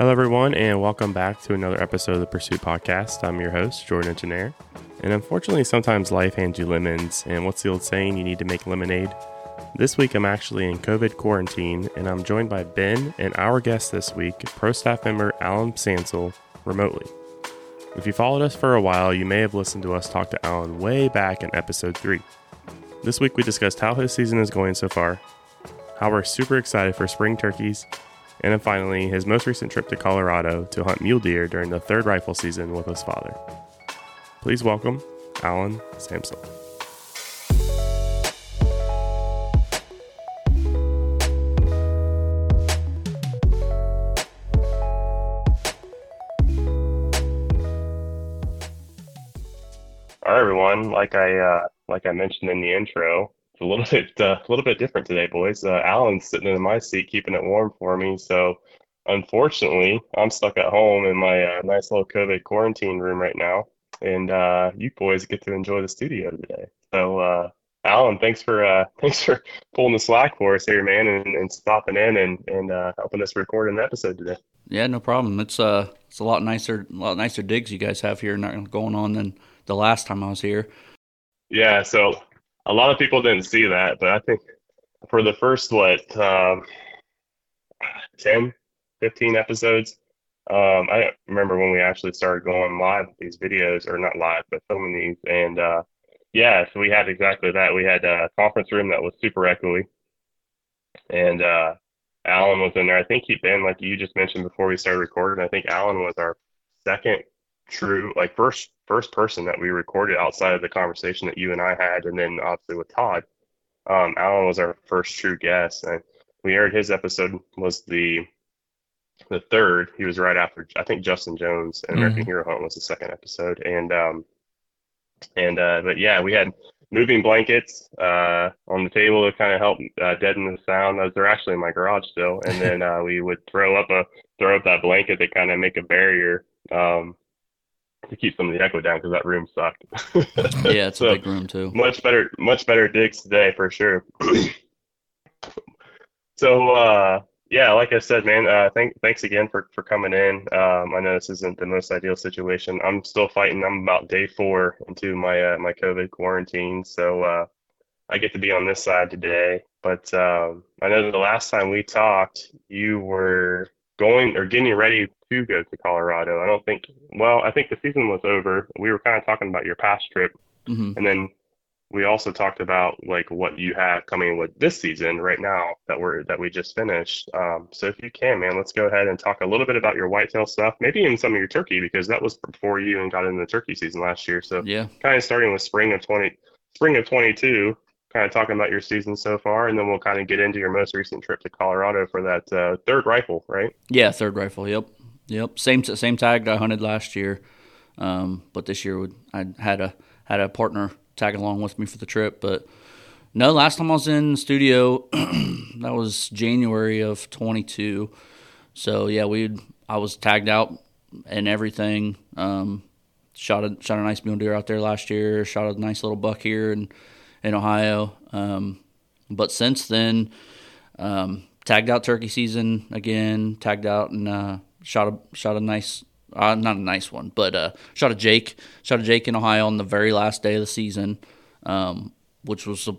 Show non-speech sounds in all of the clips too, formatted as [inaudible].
Hello, everyone, and welcome back to another episode of the Pursuit Podcast. I'm your host, Jordan Unternaher. And unfortunately, sometimes life hands you lemons, and what's the old saying? You need to make lemonade. This week, I'm actually in COVID quarantine, and I'm joined by Ben and our guest this week, pro staff member Allen Samsal, remotely. If you followed us for a while, you may have listened to us talk to Allen way back in episode 3. This week, we discussed how his season is going so far, how we're super excited for spring turkeys, and then finally, his most recent trip to Colorado to hunt mule deer during the third rifle season with his father. Please welcome Allen Samsal. All right, everyone. Like I uh, like I mentioned in the intro, a little [laughs] bit uh, a little bit different today, boys. Uh, Allen's sitting in my seat, keeping it warm for me. So, unfortunately, I'm stuck at home in my uh, nice little COVID quarantine room right now, and uh, you boys get to enjoy the studio today. So, uh, Allen, thanks for uh, [laughs] thanks for pulling the slack for us here, man, and, and stopping in and and uh, helping us record an episode today. Yeah, no problem. It's uh, it's a lot nicer, a lot nicer digs you guys have here going on than the last time I was here. Yeah, so a lot of people didn't see that, but I think for the first what um, 10, 15 episodes, um, I remember when we actually started going live with these videos, or not live, but filming these. And uh, yeah, so we had exactly that. We had a conference room that was super echoey, and uh, Allen was in there. I think he'd been like you just mentioned before we started recording. I think Allen was our second true like first first person that we recorded outside of the conversation that you and I had, and then obviously with Todd. Um, Allen was our first true guest, and we aired his episode was the the third. He was right after I think Justin Jones and American mm-hmm. Hero Hunt was the second episode, and um and uh, but yeah, we had moving blankets uh, on the table to kind of help uh, deaden the sound. Those are actually in my garage still, and then [laughs] uh, we would throw up a throw up that blanket to kind of make a barrier um, to keep some of the echo down because that room sucked. [laughs] yeah, it's so a big room too. Much better, much better digs today for sure. [clears throat] so uh, yeah, like I said, man, uh, thank, thanks again for, for coming in. Um, I know this isn't the most ideal situation. I'm still fighting. I'm about day four into my uh, my COVID quarantine, so uh, I get to be on this side today. But um, I know the last time we talked, you were going or getting ready to go to Colorado. I don't think. Well, I think the season was over. We were kind of talking about your past trip, mm-hmm. and then we also talked about like what you have coming with this season right now that we're that we just finished. Um, so if you can, man, let's go ahead and talk a little bit about your whitetail stuff, maybe even some of your turkey because that was before you and got into the turkey season last year. So yeah, kind of starting with spring of twenty, spring of twenty two kind of talking about your season so far, and then we'll kind of get into your most recent trip to Colorado for that uh, third rifle, right? Yeah, third rifle. Yep, yep. Same same tag I hunted last year, um, but this year I had a had a partner tag along with me for the trip. But no, last time I was in studio, [clears throat] that was January of 22. So yeah, we I was tagged out and everything. Um, shot a shot a nice mule deer out there last year. Shot a nice little buck here and in Ohio. Um, but since then, um, tagged out turkey season again. Tagged out and uh, shot a shot a nice, uh, not a nice one, but uh, shot a Jake. Shot a Jake in Ohio on the very last day of the season, um, which was a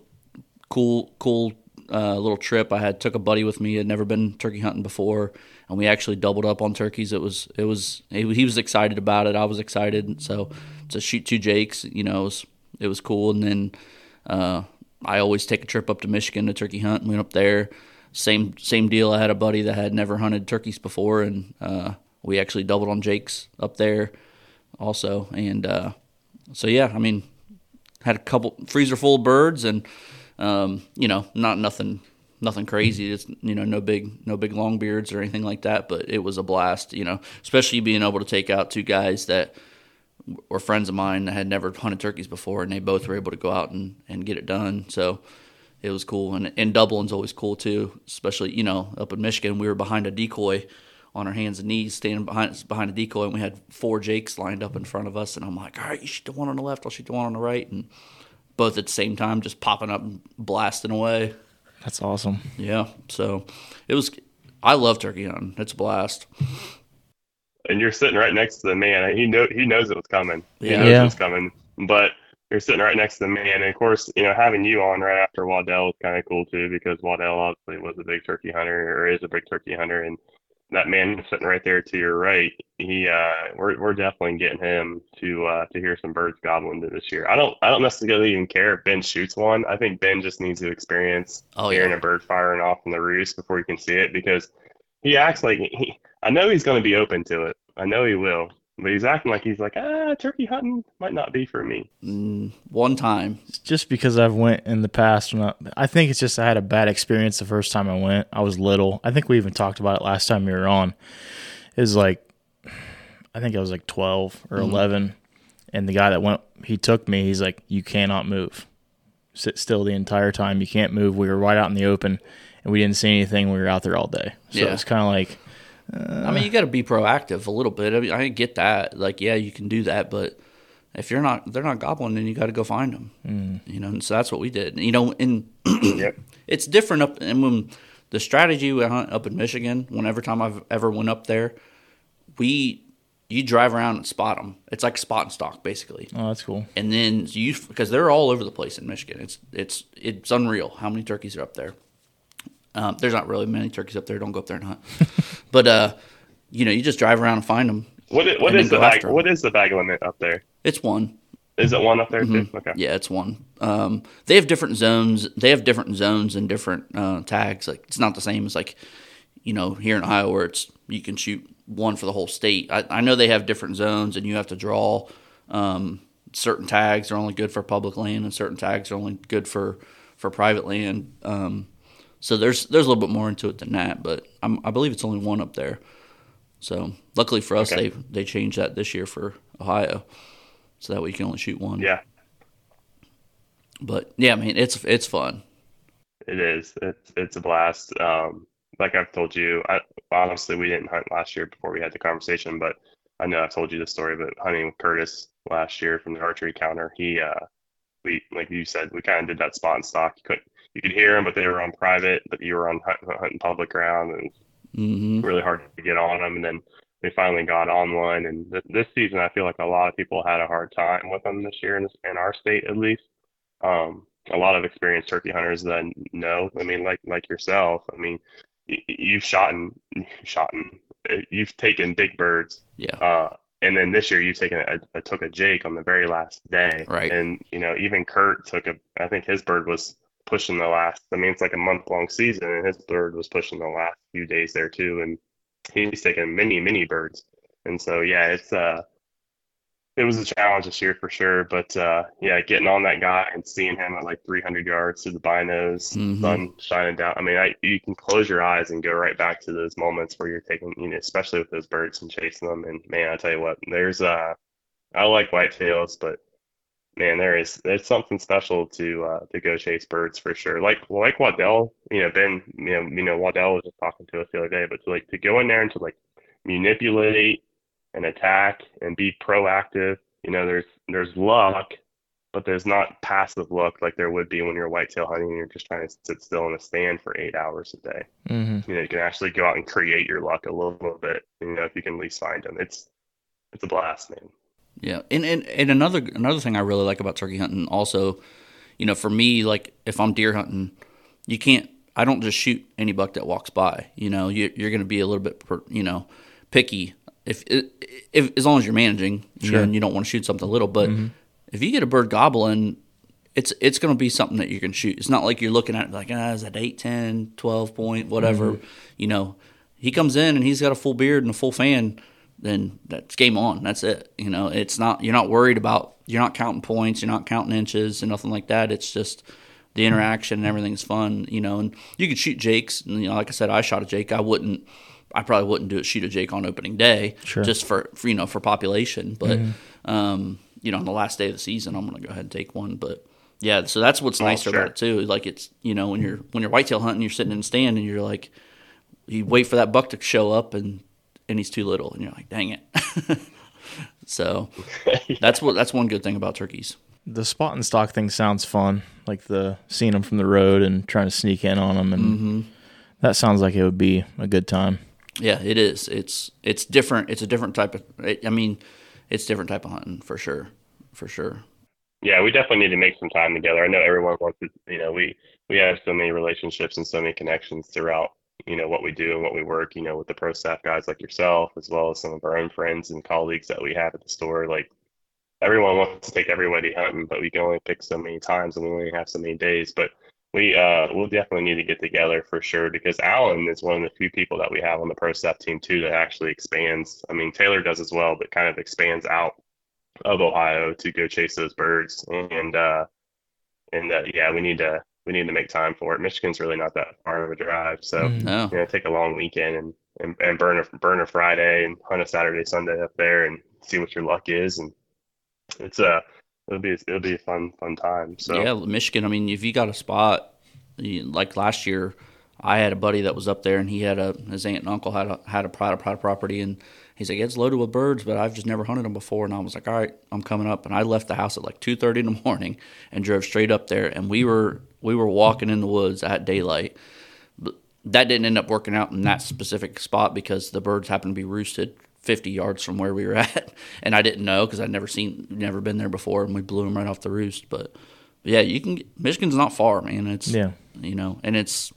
cool cool uh, little trip. I had took a buddy with me. Had never been turkey hunting before, and we actually doubled up on turkeys. It was it was he was excited about it. I was excited. So to shoot two Jakes, you know, it was, it was cool. And then uh, I always take a trip up to Michigan to turkey hunt. Went up there. Same same deal. I had a buddy that had never hunted turkeys before, and uh, we actually doubled on Jake's up there also. And uh, so yeah, I mean, had a couple freezer full of birds, and um, you know, not nothing nothing crazy. It's you know no big no big long beards or anything like that. But it was a blast. You know, especially being able to take out two guys that were friends of mine that had never hunted turkeys before, and they both were able to go out and, and get it done. So it was cool. And, and Dublin's always cool too, especially, you know, up in Michigan, we were behind a decoy on our hands and knees, standing behind behind a decoy, and we had four Jakes lined up in front of us. And I'm like, all right, you shoot the one on the left, I'll shoot the one on the right. And both at the same time, just popping up and blasting away. That's awesome. Yeah. So it was, I love turkey hunting. It's a blast. And you're sitting right next to the man. He know he knows it was coming. He knows Yeah. it was coming, but you're sitting right next to the man. And of course, you know, having you on right after Waddell was kind of cool too, because Waddell obviously was a big turkey hunter or is a big turkey hunter, and that man sitting right there to your right, he uh, we're we're definitely getting him to uh, to hear some birds gobbling this year. I don't I don't necessarily even care if Ben shoots one. I think Ben just needs to experience Oh hearing yeah. a bird firing off in the roost before he can see it because he acts like he. I know he's going to be open to it. I know he will, but he's acting like he's like ah turkey hunting might not be for me. Mm, one time. just because I've went in the past. When I, I think it's just I had a bad experience the first time I went. I was little. I think we even talked about it last time we were on. It was like, I think I was like twelve or eleven, and the guy that went, he took me. He's like, "You cannot move. Sit still the entire time. You can't move." We were right out in the open, and we didn't see anything. We were out there all day, so Yeah. it's kind of like, I mean, you got to be proactive a little bit. I mean, I get that. Like, yeah, you can do that, but if you're not, they're not gobbling, then you got to go find them. Mm. You know, and so that's what we did. You know, and [clears throat] Yep. it's different up. And when the strategy we hunt up in Michigan, whenever time I've ever went up there, we you drive around and spot them. It's like spot and stock basically. "Oh, that's cool." and then you because they're all over the place in Michigan. It's it's it's unreal how many turkeys are up there. Um, there's not really many turkeys up there. Don't go up there and hunt. [laughs] but uh, you know, you just drive around and find them. What is, what is the bag? What is the bag limit up there? It's one. Is it one up there too? Okay. Yeah, it's one. Um, they have different zones. They have different zones and different uh, tags. Like it's not the same as like you know here in Ohio where it's you can shoot one for the whole state. I, I know they have different zones and you have to draw. Um, certain tags are only good for public land and certain tags are only good for for private land. Um, so there's there's a little bit more into it than that, but I'm, I believe it's only one up there. So luckily for us, Okay. they they changed that this year for Ohio, so that way you can only shoot one. Yeah, But yeah, I mean, it's it's fun. it is. It's it's a blast. Um, like I've told you, I honestly we didn't hunt last year before we had the conversation, but I know I've told you the story. But hunting with Curtis last year from the archery counter, he uh, we like you said, we kind of did that spot and stock. You could you could hear them, but they were on private, but you were on hunting public ground, and hmm really hard to get on them. And then they finally got on one. And th- this season, I feel like a lot of people had a hard time with them this year in, this, in our state, at least. Um, a lot of experienced turkey hunters that know. I mean, like like yourself. I mean, y- you've shot and [laughs] shot and you've taken big birds. Yeah. Uh, and then this year you've taken a, a took a Jake on the very last day. Right. And you know, even Kurt took a. I think his bird was pushing the last. I mean, it's like a month long season, and his bird was pushing the last few days there too. And he's taking many many birds. And so yeah, it's uh, it was a challenge this year for sure. But uh, yeah, getting on that guy and seeing him at like 300 yards through the binos, Mhm. sun shining down. I mean, I you can close your eyes and go right back to those moments where you're taking, you know, especially with those birds and chasing them. And man, I tell you what, there's uh, I like whitetails, but man, there is there's something special to uh, to go chase birds for sure. Like like Waddell, you know, Ben, you know, you know, Waddell was just talking to us the other day, but to like to go in there and to like manipulate and attack and be proactive, you know, there's there's luck, but there's not passive luck like there would be when you're whitetail hunting and you're just trying to sit still in a stand for eight hours a day. hmm You know, you can actually go out and create your luck a little, little bit, you know, if you can at least find them. It's it's a blast, man. Yeah, and, and and another another thing I really like about turkey hunting also, you know, for me, like if I'm deer hunting, you can't. I don't just shoot any buck that walks by. You know, you, you're going to be a little bit, per, you know, picky. If, if as long as you're managing, you know, and you don't want to shoot something little, but if you get a bird gobbling, it's it's going to be something that you can shoot. It's not like you're looking at it like, ah, is that 8, 10, 12 point, whatever. You know, he comes in and he's got a full beard and a full fan, then that's game on. That's it. You know, it's not, you're not worried about, you're not counting points, you're not counting inches and nothing like that. It's just the interaction and everything's fun, you know, and you could shoot Jakes. And, you know, like I said, I shot a Jake. I wouldn't, I probably wouldn't do a shoot a Jake on opening day Sure. just for, for, you know, for population. But, um, you know, on the last day of the season, I'm going to go ahead and take one. But, yeah, so that's what's nicer sure. about it too. Like it's you know when you're when you're whitetail hunting, you're sitting in a stand and you're like, you wait for that buck to show up and and he's too little and you're like, dang it. [laughs] so that's what that's one good thing about turkeys. The spot and stock thing sounds fun, like the seeing them from the road and trying to sneak in on them, and Mm-hmm. that sounds like it would be a good time. Yeah, it is. It's it's different. It's a different type of. I mean, it's different type of hunting for sure, for sure. Yeah, we definitely need to make some time together. I know everyone wants to. You know, we we have so many relationships and so many connections throughout. You know what we do and what we work. You know, with the pro staff guys like yourself, as well as some of our own friends and colleagues that we have at the store. Like everyone wants to take everybody hunting, but we can only pick so many times and we only have so many days. But we uh we'll definitely need to get together for sure because Allen is one of the few people that we have on the pro staff team too that actually expands. I mean Taylor does as well, but kind of expands out of Ohio to go chase those birds. And uh and uh, yeah, we need to we need to make time for it. Michigan's really not that far of a drive, so Mm. No. you know, take a long weekend and, and, and burn a burn a Friday and hunt a Saturday, Sunday up there and see what your luck is. And it's a it'll be it'll be a fun fun time. So Yeah, Michigan. I mean, if you got a spot, like last year, I had a buddy that was up there, and he had a his aunt and uncle had a had a private private property, and he's like, it's loaded with birds, but I've just never hunted them before. And I was like, all right, I'm coming up, and I left the house at like two thirty in the morning and drove straight up there, and we were we were walking in the woods at daylight. But that didn't end up working out in that specific spot because the birds happened to be roosted 50 yards from where we were [laughs] at. And i didn't know because i'd never seen never been there before and we blew them right off the roost. But yeah you can get, michigan's not far man. It's Yeah. you know and it's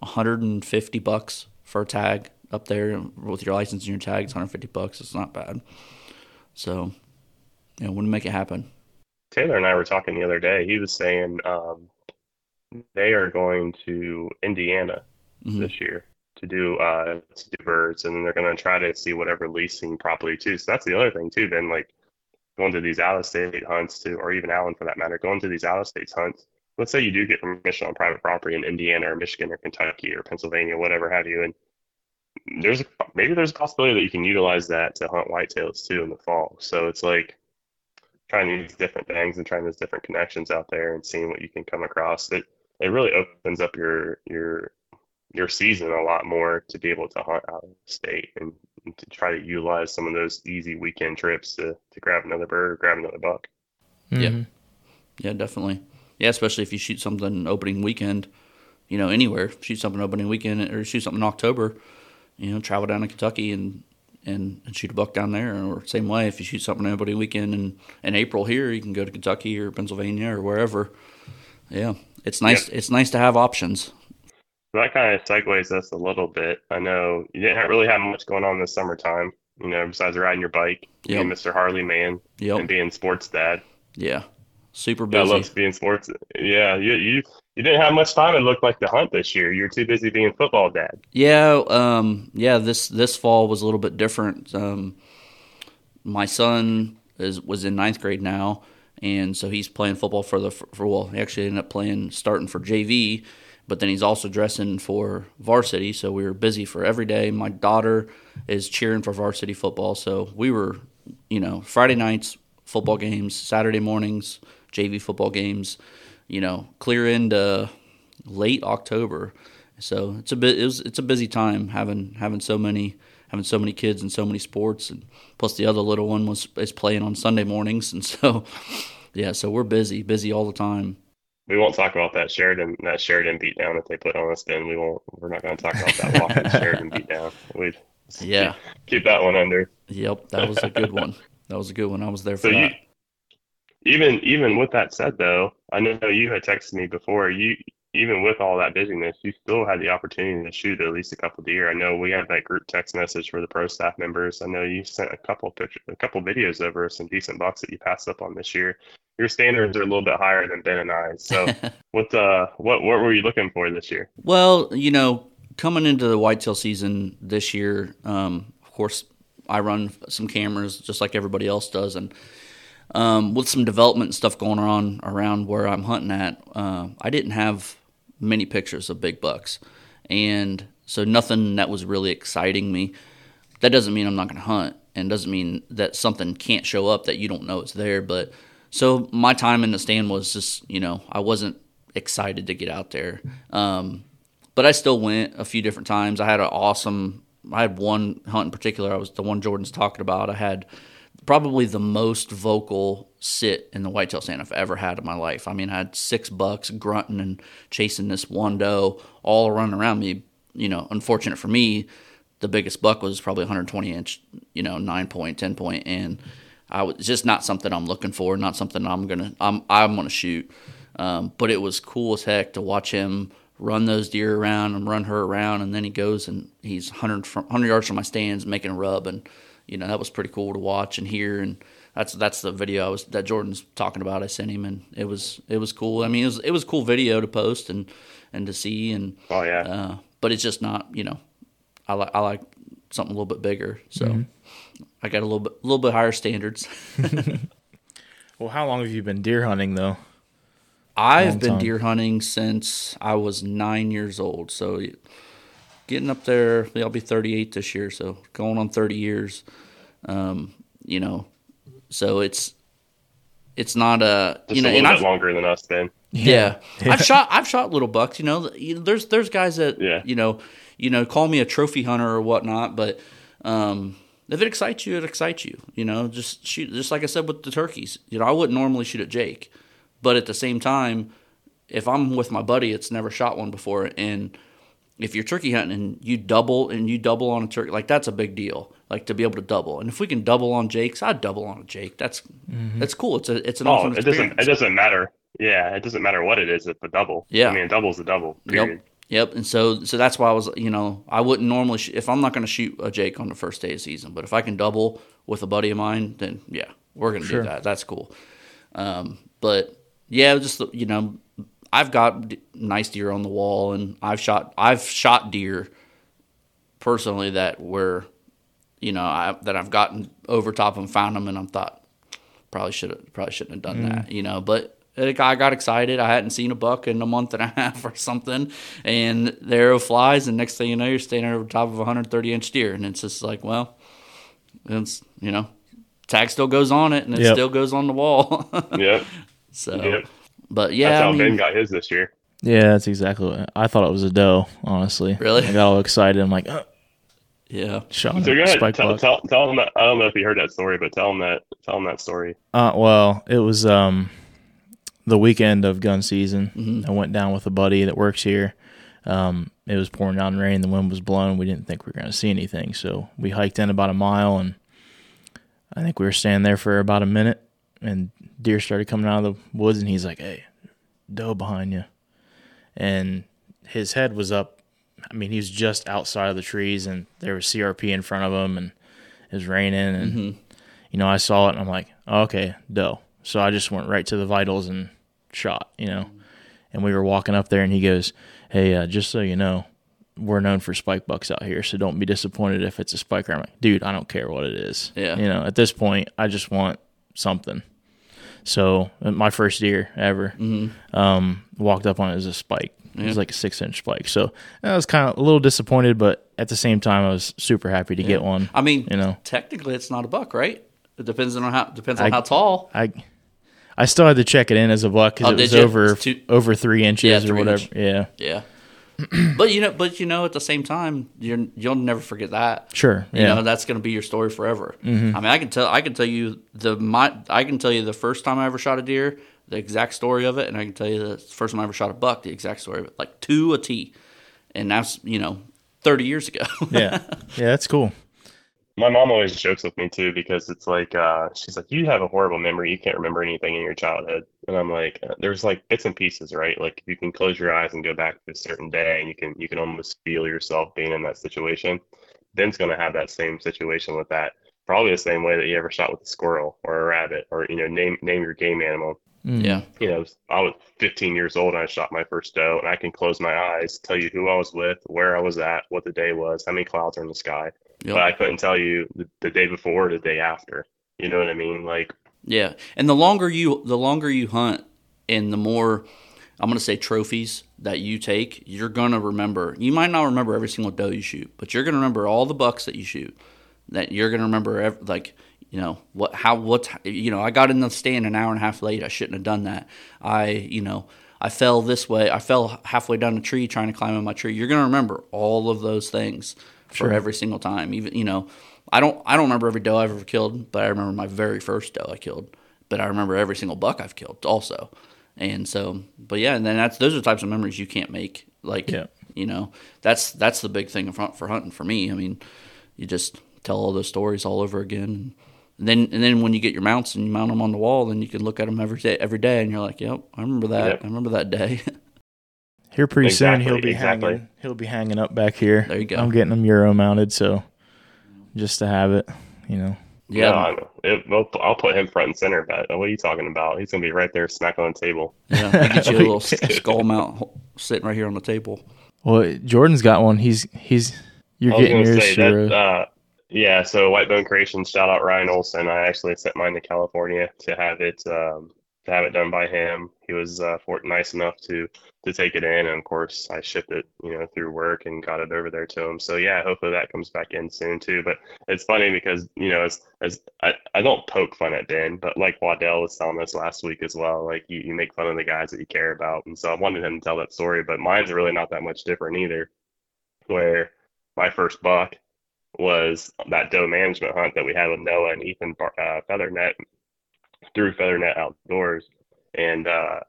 150 bucks for a tag up there with your license and your tag. It's 150 bucks. It's not bad. So you know wouldn't make it happen. Taylor and I were talking the other day. He was saying um, they are going to Indiana Mhm. this year to do uh, to do birds, and then they're going to try to see whatever leasing property too. So that's the other thing too. Then like going to these out of state hunts to, or even Allen for that matter, going to these out of state hunts. Let's say you do get permission on private property in Indiana or Michigan or Kentucky or Pennsylvania, whatever have you, and there's a, maybe there's a possibility that you can utilize that to hunt whitetails too in the fall. So it's like trying these different things and trying those different connections out there and seeing what you can come across. It it really opens up your your your season a lot more to be able to hunt out of state and, and to try to utilize some of those easy weekend trips to, to grab another bird or grab another buck. Yeah. Mhm. Yeah, definitely. Yeah, especially if you shoot something opening weekend, you know, anywhere. Shoot something opening weekend or shoot something in October, you know, travel down to Kentucky and and, and shoot a buck down there. Or same way, if you shoot something opening weekend in, in April here, you can go to Kentucky or Pennsylvania or wherever. Yeah, it's nice. It's nice to have options. That kind of segues us a little bit. I know you didn't really have much going on this summertime, you know, besides riding your bike, Yep. being Mr. Harley man, and being sports dad. Yeah. Super busy. I love being sports. Yeah, you you you didn't have much time. It looked like to hunt this year. You're too busy being football dad. Yeah, um, yeah. This this fall was a little bit different. Um, my son is was in ninth grade now, and so he's playing football for the for well, he actually ended up playing starting for JV, but then he's also dressing for varsity. So we were busy for every day. My daughter is cheering for varsity football, so we were, you know, Friday nights football games, Saturday mornings JV football games, you know, clear into late October. So it's a bit it was, it's a busy time having having so many having so many kids and so many sports and plus the other little one was is playing on Sunday mornings and [laughs] so yeah, so we're busy, busy all the time. We won't talk about that Sheridan that Sheridan beatdown that they put on us. Then we won't. We're not going to talk about that [laughs] walking Sheridan beatdown. We Yeah. keep that one under. Yep, that was a good one. That was a good one. I was there for So you, that. even even with that said, though, I know you had texted me before. You even with all that busyness, you still had the opportunity to shoot at least a couple deer. I know we had that group text message for the pro staff members. I know you sent a couple pictures, a couple videos over some decent bucks that you passed up on this year. Your standards are a little bit higher than Ben and I. So [laughs] what uh what what were you looking for this year? Well, you know, coming into the whitetail season this year, um, of course, I run some cameras just like everybody else does, and um, with some development stuff going on around where I'm hunting at, uh, I didn't have many pictures of big bucks, and so nothing that was really exciting me. That doesn't mean I'm not going to hunt, and doesn't mean that something can't show up that you don't know it's there. But so my time in the stand was just, you know, I wasn't excited to get out there. Um, but I still went a few different times. I had an awesome. I had one hunt in particular. I was the one Jordan's talking about. I had probably the most vocal sit in the whitetail stand I've ever had in my life. I mean, I had six bucks grunting and chasing this one doe, all running around me. You know, unfortunate for me, the biggest buck was probably 120 inch, you know, nine point, ten point, and I was just not something I'm looking for, not something I'm gonna I'm I'm gonna shoot. Um, but it was cool as heck to watch him run those deer around and run her around, and then he goes and he's 100 from, 100 yards from my stands making a rub, and you know that was pretty cool to watch and hear, and that's that's the video I was that Jordan's talking about. I sent him, and it was it was cool. I mean, it was it was a cool video to post and and to see, and Oh yeah. uh, but it's just not you know I like I like something a little bit bigger, so I got a little bit a little bit higher standards. [laughs] Well, how long have you been deer hunting though? I've been time. deer hunting since I was nine years old. So getting up there, I'll be 38 this year. So going on 30 years, um, you know, so it's, it's not a, Just you know, a and little I've, bit longer than us, Ben. yeah. [laughs] I've shot I've shot little bucks. You know, You know, there's there's guys that Yeah. you know you know call me a trophy hunter or whatnot, but um, if it excites you, it excites you. You know, just shoot. Just like I said with the turkeys. You know, I wouldn't normally shoot at Jake, but at the same time, if I'm with my buddy, it's never shot one before, and if you're turkey hunting and you double and you double on a turkey, like that's a big deal. Like to be able to double, and if we can double on Jake's, I'd double on a Jake. That's that's cool. It's a it's an Oh, awesome it experience. doesn't. It doesn't matter. Yeah, it doesn't matter what it is. It's a double. Yeah. I mean, a double's a double. Period. Yep. Yep. And so, so that's why I was, you know, I wouldn't normally, sh- if I'm not going to shoot a Jake on the first day of season, but if I can double with a buddy of mine, then yeah, we're going to Sure. do that. That's cool. Um, but yeah, just, you know, I've got d- nice deer on the wall and I've shot, I've shot deer personally that were, you know, I, that I've gotten over top and found them and I'm thought probably should have, probably shouldn't have done mm. that, you know, but it, I got excited. I hadn't seen a buck in a month and a [laughs] half or something, and the arrow flies, and next thing you know, you're standing over top of a 130 inch deer, and it's just like, well, it's you know, tag still goes on it, and it Yep. still goes on the wall. [laughs] Yep. so, Yep. But yeah, That's I how mean, Ben got his this year. Yeah, that's exactly what I thought it was a doe. Honestly, Really? I got all excited. I'm like, uh, yeah, shot So go ahead. Tell, buck. tell, tell him that. I don't know if you heard that story, but tell him that. Tell him that story. Uh, well, it was um, the weekend of gun season. Mm-hmm. I went down with a buddy that works here. Um, it was pouring down rain. The wind was blowing. We didn't think we were going to see anything, so we hiked in about a mile, and I think we were standing there for about a minute. And deer started coming out of the woods, and he's like, "Hey, doe behind you," and his head was up. I mean, he was just outside of the trees, and there was CRP in front of him, and it was raining, and you know, I saw it and I'm like, oh, okay, doe. So I just went right to the vitals and shot, you know. And we were walking up there and he goes, hey, uh, just so you know, we're known for spike bucks out here, so don't be disappointed if it's a spike. I'm like, dude, I don't care what it is. Yeah. You know, at this point, I just want something. So uh, my first deer ever, um, walked up on it as a spike. It was like a six inch spike. So I was kind of a little disappointed, but at the same time, I was super happy to get one. I mean, You know. technically, it's not a buck, right? It depends on how depends on I- how tall. I I still had to check it in as a buck because Oh, it was you? over two- over three inches Yeah, or whatever. inch. Yeah, Yeah. [clears throat] but you know, but you know, at the same time, you're you'll never forget that. sure. You Yeah, know, that's going to be your story forever. Mm-hmm. I mean, I can tell I can tell you the my I can tell you the first time I ever shot a deer, the exact story of it, and I can tell you the first time I ever shot a buck, the exact story of it, like to a T. And that's you know, thirty years ago. yeah, [laughs] yeah. That's cool. My mom always jokes with me too because it's like uh, she's like, "You have a horrible memory. You can't remember anything in your childhood." And I'm like, uh, "There's like bits and pieces, right? Like you can close your eyes and go back to a certain day, and you can you can almost feel yourself being in that situation." Ben's gonna have that same situation with that, probably the same way that you ever shot with a squirrel or a rabbit, or you know, name name your game animal. Mm. yeah, You know, I was 15 years old and I shot my first doe, and I can close my eyes, tell you who I was with, where I was at, what the day was, how many clouds are in the sky Yep. but I couldn't tell you the, the day before or the day after. You know what I mean? Like, yeah. And the longer you the longer you hunt, and the more I'm going to say trophies that you take, you're going to remember. You might not remember every single doe you shoot, but you're going to remember all the bucks that you shoot. That you're going to remember, ev- like you know what, how, what, you know. I got in the stand an hour and a half late. I shouldn't have done that. I, you know, I fell this way. I fell halfway down a tree trying to climb in my tree. You're going to remember all of those things for every single time. Even you know, I don't, I don't remember every doe I've ever killed, but I remember my very first doe I killed. But I remember every single buck I've killed also. And so, but yeah, and then that's those are the types of memories you can't make. Like, Yeah. You know, that's that's the big thing for, for hunting for me. I mean, you just tell all those stories all over again. And then and then when you get your mounts and you mount them on the wall, then you can look at them every day, every day, and you're like, "Yep, I remember that. Yep. I remember that day." [laughs] Here pretty soon he'll be exactly. hanging. He'll be hanging up back here. There you go. I'm getting him Euro mounted, so just to have it, you know. yeah, No, I know. It, well, I'll put him front and center, but what are you talking about? He's gonna be right there, smack on the table. yeah. You get you a little [laughs] skull mount sitting right here on the table. Well, Jordan's got one. He's he's you're I was getting gonna yours. say that. Uh, yeah, so White Bone Creations, shout out Ryan Olson. I actually sent mine to California to have it um, to have it done by him. He was uh, for, nice enough to to take it in, and of course I shipped it, you know, through work and got it over there to him. So yeah, hopefully that comes back in soon too. But it's funny because you know, as as I, I don't poke fun at Ben, but like Waddell was telling us last week as well, like you, you make fun of the guys that you care about, and so I wanted him to tell that story. But mine's really not that much different either. Where my first buck was that doe management hunt that we had with Noah and Ethan uh, Feathernet through Feathernet Outdoors, and uh,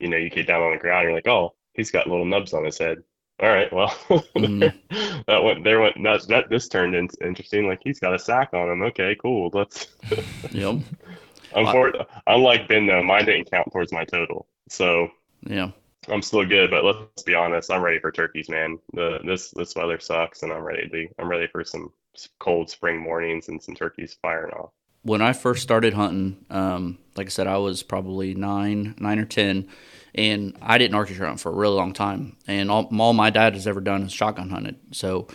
you know you get down on the ground, and you're like, oh, he's got little nubs on his head. All right, well, Mhm. [laughs] that went there went that, that this turned in, interesting. Like he's got a sack on him. Okay, cool. Let's. [laughs] Yep. [laughs] Unfor- unlike Ben though, mine didn't count towards my total, so Yeah. I'm still good. But let's be honest, I'm ready for turkeys, man. The this this weather sucks, and I'm ready to. I'm ready for some cold spring mornings and some turkeys firing off. when I first started hunting, um, like I said, I was probably nine, nine or ten, and I didn't archery hunt for a really long time. And all, all my dad has ever done is shotgun hunted. So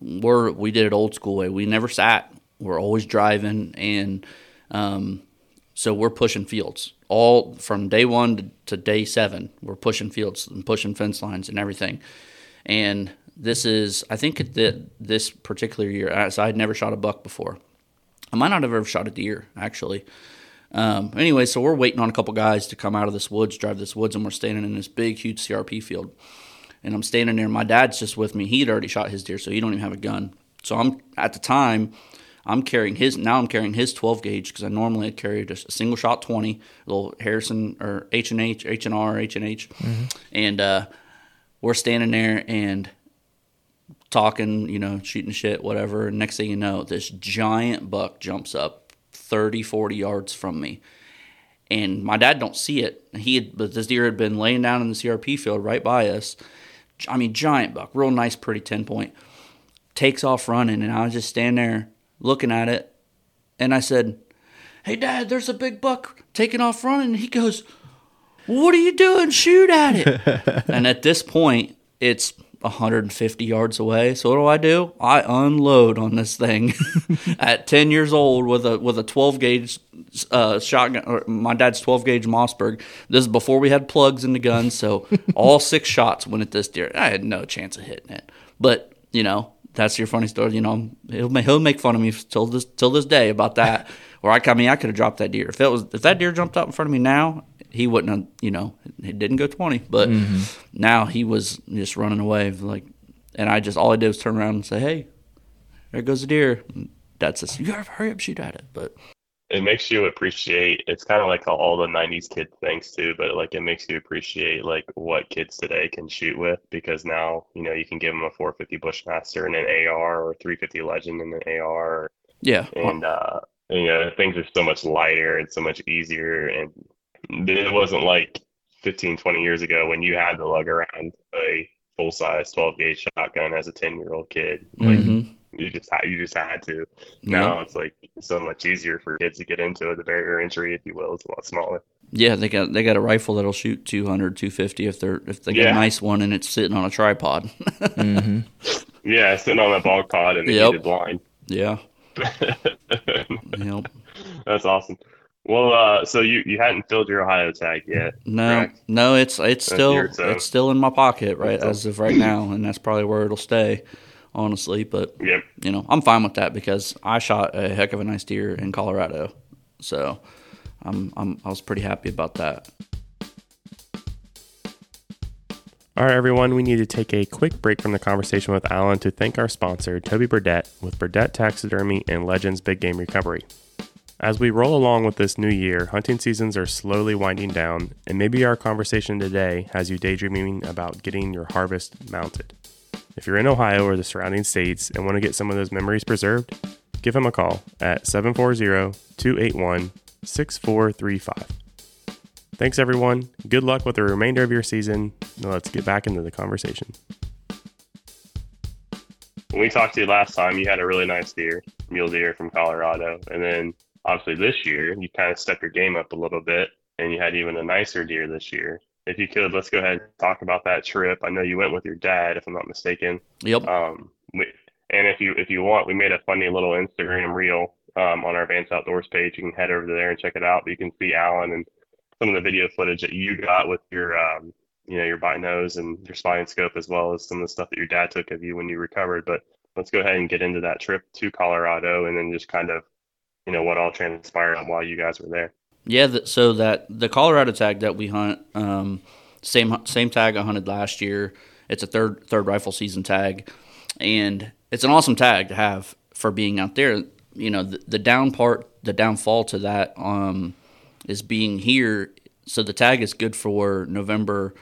we're we did it old school way. We never sat. We're always driving, and um, so we're pushing fields all from day one to, to day seven. We're pushing fields and pushing fence lines and everything. And this is, I think that this particular year, I- so I'd never shot a buck before. I might not have ever shot a deer actually. Um, anyway, so we're waiting on a couple guys to come out of this woods, drive this woods, and we're standing in this big, huge CRP field. And I'm standing there. My dad's just with me. He'd already shot his deer, so he don't even have a gun. So I'm at the time, I'm carrying his. Now I'm carrying his 12 gauge because I normally had carried a single shot 20, little Harrington or H and H, H and R, H and H, and uh, we're standing there and talking, you know, shooting shit, whatever. And next thing you know, this giant buck jumps up 30, 40 yards from me. And my dad don't see it. He had, but this deer had been laying down in the CRP field right by us. I mean, giant buck, real nice, pretty 10 point. Takes off running, and I was just standing there looking at it. And I said, Hey, Dad, there's a big buck taking off running. And he goes, What are you doing? Shoot at it. [laughs] and at this point, it's 150 yards away. So what do I do? I unload on this thing [laughs] at 10 years old with a with a 12 gauge uh, shotgun. Or my dad's 12 gauge Mossberg. This is before we had plugs in the gun, so [laughs] all six shots went at this deer. I had no chance of hitting it. But you know, that's your funny story. You know, he'll make, he'll make fun of me till this till this day about that. [laughs] Or I, I mean, I could have dropped that deer if it was if that deer jumped up in front of me now. He wouldn't have, you know, it didn't go 20, but mm-hmm. now he was just running away. Like, and I just, all I did was turn around and say, Hey, there goes the deer. And Dad says, You gotta hurry up, shoot at it. But It makes you appreciate. It's kind of like all the '90s kid things too, but like it makes you appreciate like what kids today can shoot with because now you know you can give them a 450 Bushmaster and an AR or 350 Legend and an AR yeah, and uh you know things are so much lighter and so much easier and it wasn't like 15 20 years ago when you had to lug around a full size 12 gauge shotgun as a 10 year old kid like Mhm. You just had you just had to Yeah. now it's like so much easier for kids to get into it the barrier entry if you will is a lot smaller yeah, they got they got a rifle that'll shoot 200, 250 if they're if they get Yeah. a nice one and it's sitting on a tripod. [laughs] hmm yeah sitting on a ball pod and the Yep. heated blind yeah, [laughs] yep. that's awesome well uh so you you hadn't filled your ohio tag yet No, correct? no, it's it's still it's still in my pocket right as of right now, and that's probably where it'll stay, honestly. But yep you know, I'm fine with that because I shot a heck of a nice deer in Colorado, so I'm I'm I was pretty happy about that. All right, everyone, we need to take a quick break from the conversation with Allen to thank our sponsor, Toby Burdett, with Burdett Taxidermy and Legends Big Game Recovery. As we roll along with this new year, hunting seasons are slowly winding down, and maybe our conversation today has you daydreaming about getting your harvest mounted. If you're in Ohio or the surrounding states and want to get some of those memories preserved, give him a call at 740 281 6435. Thanks, everyone. Good luck with the remainder of your season. Now let's get back into the conversation. When we talked to you last time, you had a really nice deer, mule deer from Colorado. And then obviously this year, you kind of stepped your game up a little bit and you had even a nicer deer this year. If you could, let's go ahead and talk about that trip. I know you went with your dad, if I'm not mistaken. Yep. Um, we, and if you if you want, we made a funny little Instagram reel um, on our Vance Outdoors page. You can head over there and check it out. But you can see Allen and some of the video footage that you got with your um, you know your binos and your spine scope, as well as some of the stuff that your dad took of you when you recovered. But let's go ahead and get into that trip to Colorado, and then just kind of you know what all transpired while you guys were there. Yeah, the, so that the Colorado tag that we hunt, um, same same tag I hunted last year. It's a third third rifle season tag, and it's an awesome tag to have for being out there. You know, the, the down part, the downfall to that um, is being here. So the tag is good for November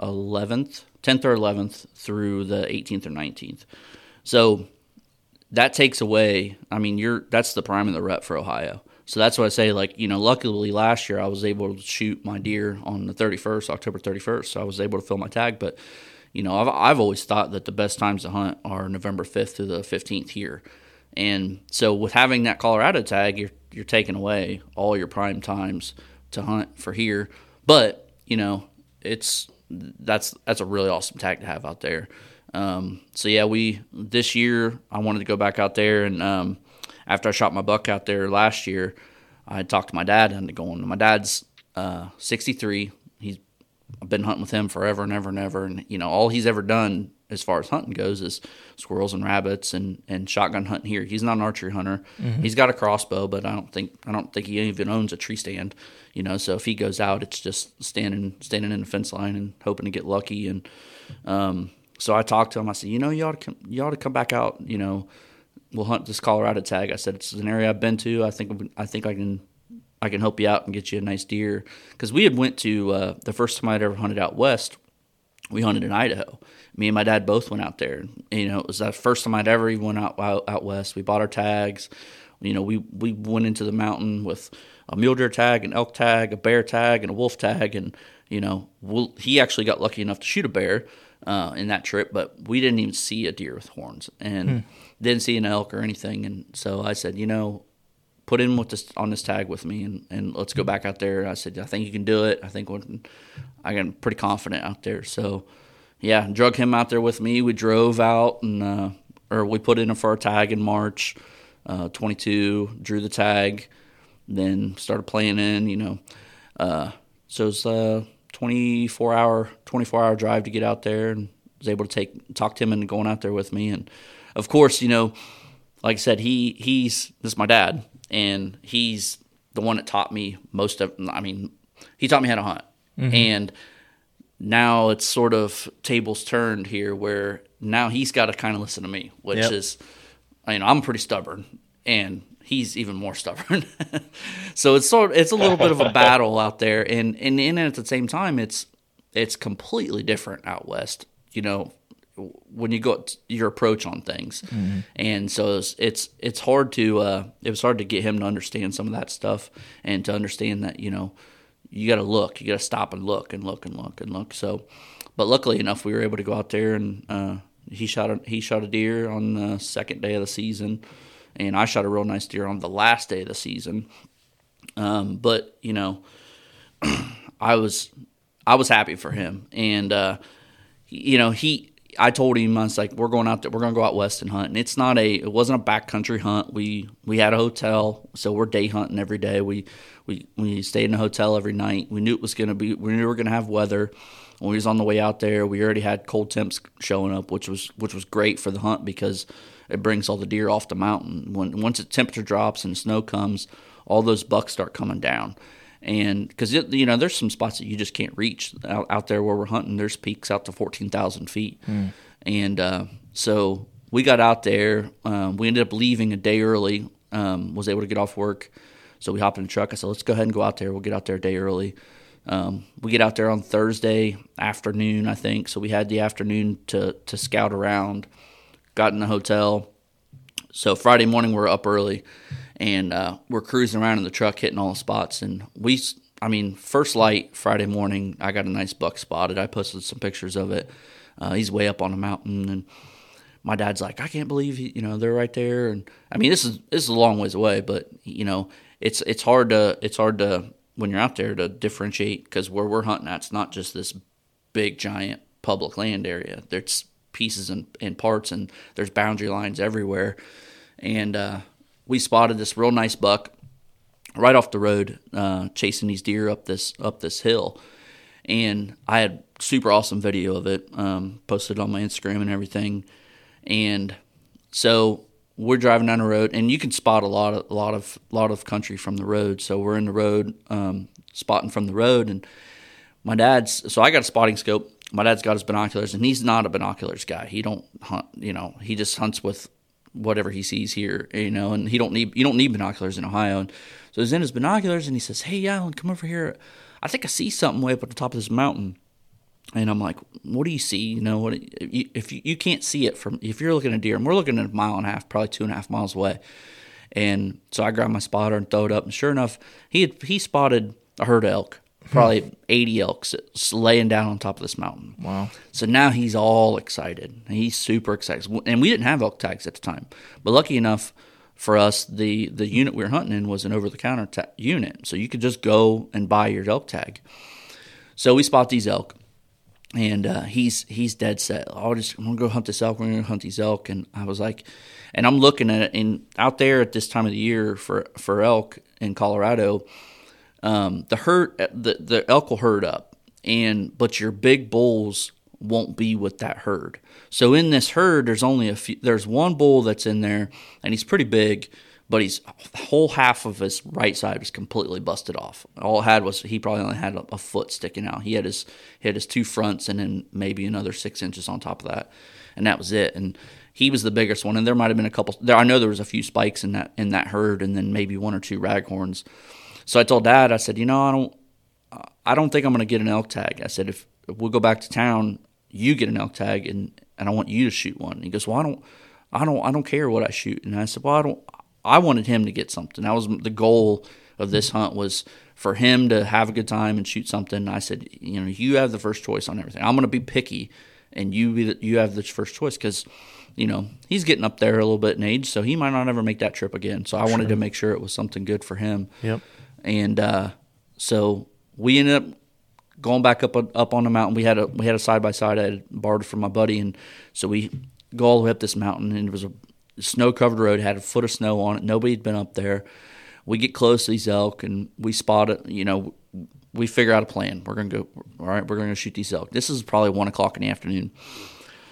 11th, 10th or 11th through the 18th or 19th. So that takes away. I mean, you're that's the prime of the rut for Ohio. So that's what I say. Like you know, luckily last year I was able to shoot my deer on the 31st, October 31st. So I was able to fill my tag. But you know, I've I've always thought that the best times to hunt are November 5th to the 15th here. And so with having that Colorado tag, you're you're taking away all your prime times to hunt for here. But you know, it's that's that's a really awesome tag to have out there. Um, so yeah, we this year I wanted to go back out there, and um, after I shot my buck out there last year, I talked to my dad into going. My dad's uh, 63. He's I've been hunting with him forever and ever and ever, and you know all he's ever done as far as hunting goes is squirrels and rabbits and, and shotgun hunting here. He's not an archery hunter. Mm-hmm. He's got a crossbow, but I don't think I don't think he even owns a tree stand. You know, so if he goes out, it's just standing standing in the fence line and hoping to get lucky. And um, so I talked to him. I said, you know, you ought to come, you ought to come back out. You know, we'll hunt this Colorado tag. I said it's an area I've been to. I think I think I can I can help you out and get you a nice deer because we had went to uh, the first time I'd ever hunted out west. We hunted in Idaho. Me and my dad both went out there. You know, it was the first time I'd ever even went out, out out west. We bought our tags. You know, we we went into the mountain with a mule deer tag, an elk tag, a bear tag, and a wolf tag, and you know, we'll, he actually got lucky enough to shoot a bear uh, in that trip, but we didn't even see a deer with horns and hmm. Didn't see an elk or anything. And so I said, you know, put in with this on this tag with me and, and let's go back out there. I said, I think you can do it. I think I am pretty confident out there. So yeah, drug him out there with me. We drove out and uh, or we put in for our tag in March, uh, 22. Drew the tag, then started playing in. You know, uh, so it's a 24 hour 24 hour drive to get out there, and was able to take talk to him into going out there with me. And of course, you know, like I said, he he's this is my dad, and he's the one that taught me most of. I mean, he taught me how to hunt, mm-hmm. and now it's sort of tables turned here where now he's got to kind of listen to me, which yep. is, you know, I'm pretty stubborn and he's even more [laughs] stubborn. so it's sort it's a little bit of a [laughs] battle out there, and and in at the same time, it's it's completely different out west. You know, when you go your approach on things, mm-hmm. and so it's, it's it's hard to uh, it was hard to get him to understand some of that stuff and to understand that you know you got to look, you got to stop and look and look and look and look. So, but luckily enough, we were able to go out there and uh, he shot a he shot a deer on the second day of the season, and I shot a real nice deer on the last day of the season. Um, but you know, [clears throat] I was I was happy for him, and uh, you know he. I told him I was like, we're going out there, we're going to go out west and hunt, and it's not a, it wasn't a backcountry hunt. We we had a hotel, so we're day hunting every day. We we we stayed in a hotel every night. We knew it was going to be. We knew we were going to have weather. When we was on the way out there, we already had cold temps showing up, which was which was great for the hunt because it brings all the deer off the mountain. When once the temperature drops and snow comes, all those bucks start coming down. And because you know, there's some spots that you just can't reach out, out there where we're hunting. There's peaks out to fourteen thousand feet, mm. and uh, so we got out there. Um, we ended up leaving a day early. Um, was able to get off work so we hopped in the truck. I said, let's go ahead and go out there. We'll get out there a day early. Um, we get out there on Thursday afternoon, I think. So we had the afternoon to to scout around. Got in the hotel. So Friday morning we're up early, and uh, we're cruising around in the truck, hitting all the spots. And we, I mean, first light Friday morning, I got a nice buck spotted. I posted some pictures of it. Uh, he's way up on a mountain, and my dad's like, I can't believe he, you know they're right there. And I mean, this is this is a long ways away, but you know, it's it's hard to it's hard to when you're out there to differentiate because where we're hunting at, it's not just this big giant public land area. There's pieces and, and parts, and there's boundary lines everywhere. And uh, we spotted this real nice buck right off the road, uh, chasing these deer up this up this hill. And I had super awesome video of it, um, posted on my Instagram and everything. And so we're driving down the road, and you can spot a lot of a lot of lot of country from the road. So we're in the road, um, spotting from the road, and my dad's. So I got a spotting scope. My dad's got his binoculars, and he's not a binoculars guy. He don't hunt. You know, he just hunts with whatever he sees here. You know, and he don't need you don't need binoculars in Ohio. And so he's in his binoculars, and he says, "Hey, Allen, come over here. I think I see something way up at the top of this mountain." And I'm like, what do you see? You know, what if you, you can't see it from if you're looking at deer, and we're looking at a mile and a half, probably two and a half miles away. And so I grab my spotter and throw it up, and sure enough, he had, he spotted a herd of elk, probably hmm. 80 elks laying down on top of this mountain. Wow! So now he's all excited. He's super excited, and we didn't have elk tags at the time, but lucky enough for us, the the unit we were hunting in was an over the counter ta- unit, so you could just go and buy your elk tag. So we spot these elk and uh, he's he's dead set. I'll just I'm gonna go hunt this elk. We're gonna hunt these elk, and I was like, and I'm looking at it, and out there at this time of the year for for elk in Colorado, um, the herd the the elk will herd up, and but your big bulls won't be with that herd. So in this herd, there's only a few. There's one bull that's in there, and he's pretty big but he's whole half of his right side was completely busted off. All it had was he probably only had a, a, foot sticking out. He had his he had his two fronts and then maybe another six inches on top of that, and that was it. And he was the biggest one. And there might have been a couple. There I know there was a few spikes in that in that herd, and then maybe one or two raghorns. So I told Dad, I said, you know, I don't I don't think I'm going to get an elk tag. I said if, if we'll go back to town, you get an elk tag, and and I want you to shoot one. And he goes, well, I don't. I don't I don't care what I shoot. And I said, well, I don't I wanted him to get something. That was the goal of this hunt was for him to have a good time and shoot something. I said, you know, you have the first choice on everything. I'm going to be picky, and you be the, you have the first choice because, you know, he's getting up there a little bit in age, so he might not ever make that trip again. So I wanted to make sure it was something good for him. Yep. And uh, so we ended up going back up up on the mountain. We had a we had a side by side I had borrowed from my buddy, and so we go all the way up this mountain, and it was a snow covered road, had a foot of snow on it. Nobody had been up there. We get close to these elk and we spot it. You know, we figure out a plan. We're gonna go. All right, we're gonna shoot these elk. This is probably one o'clock in the afternoon.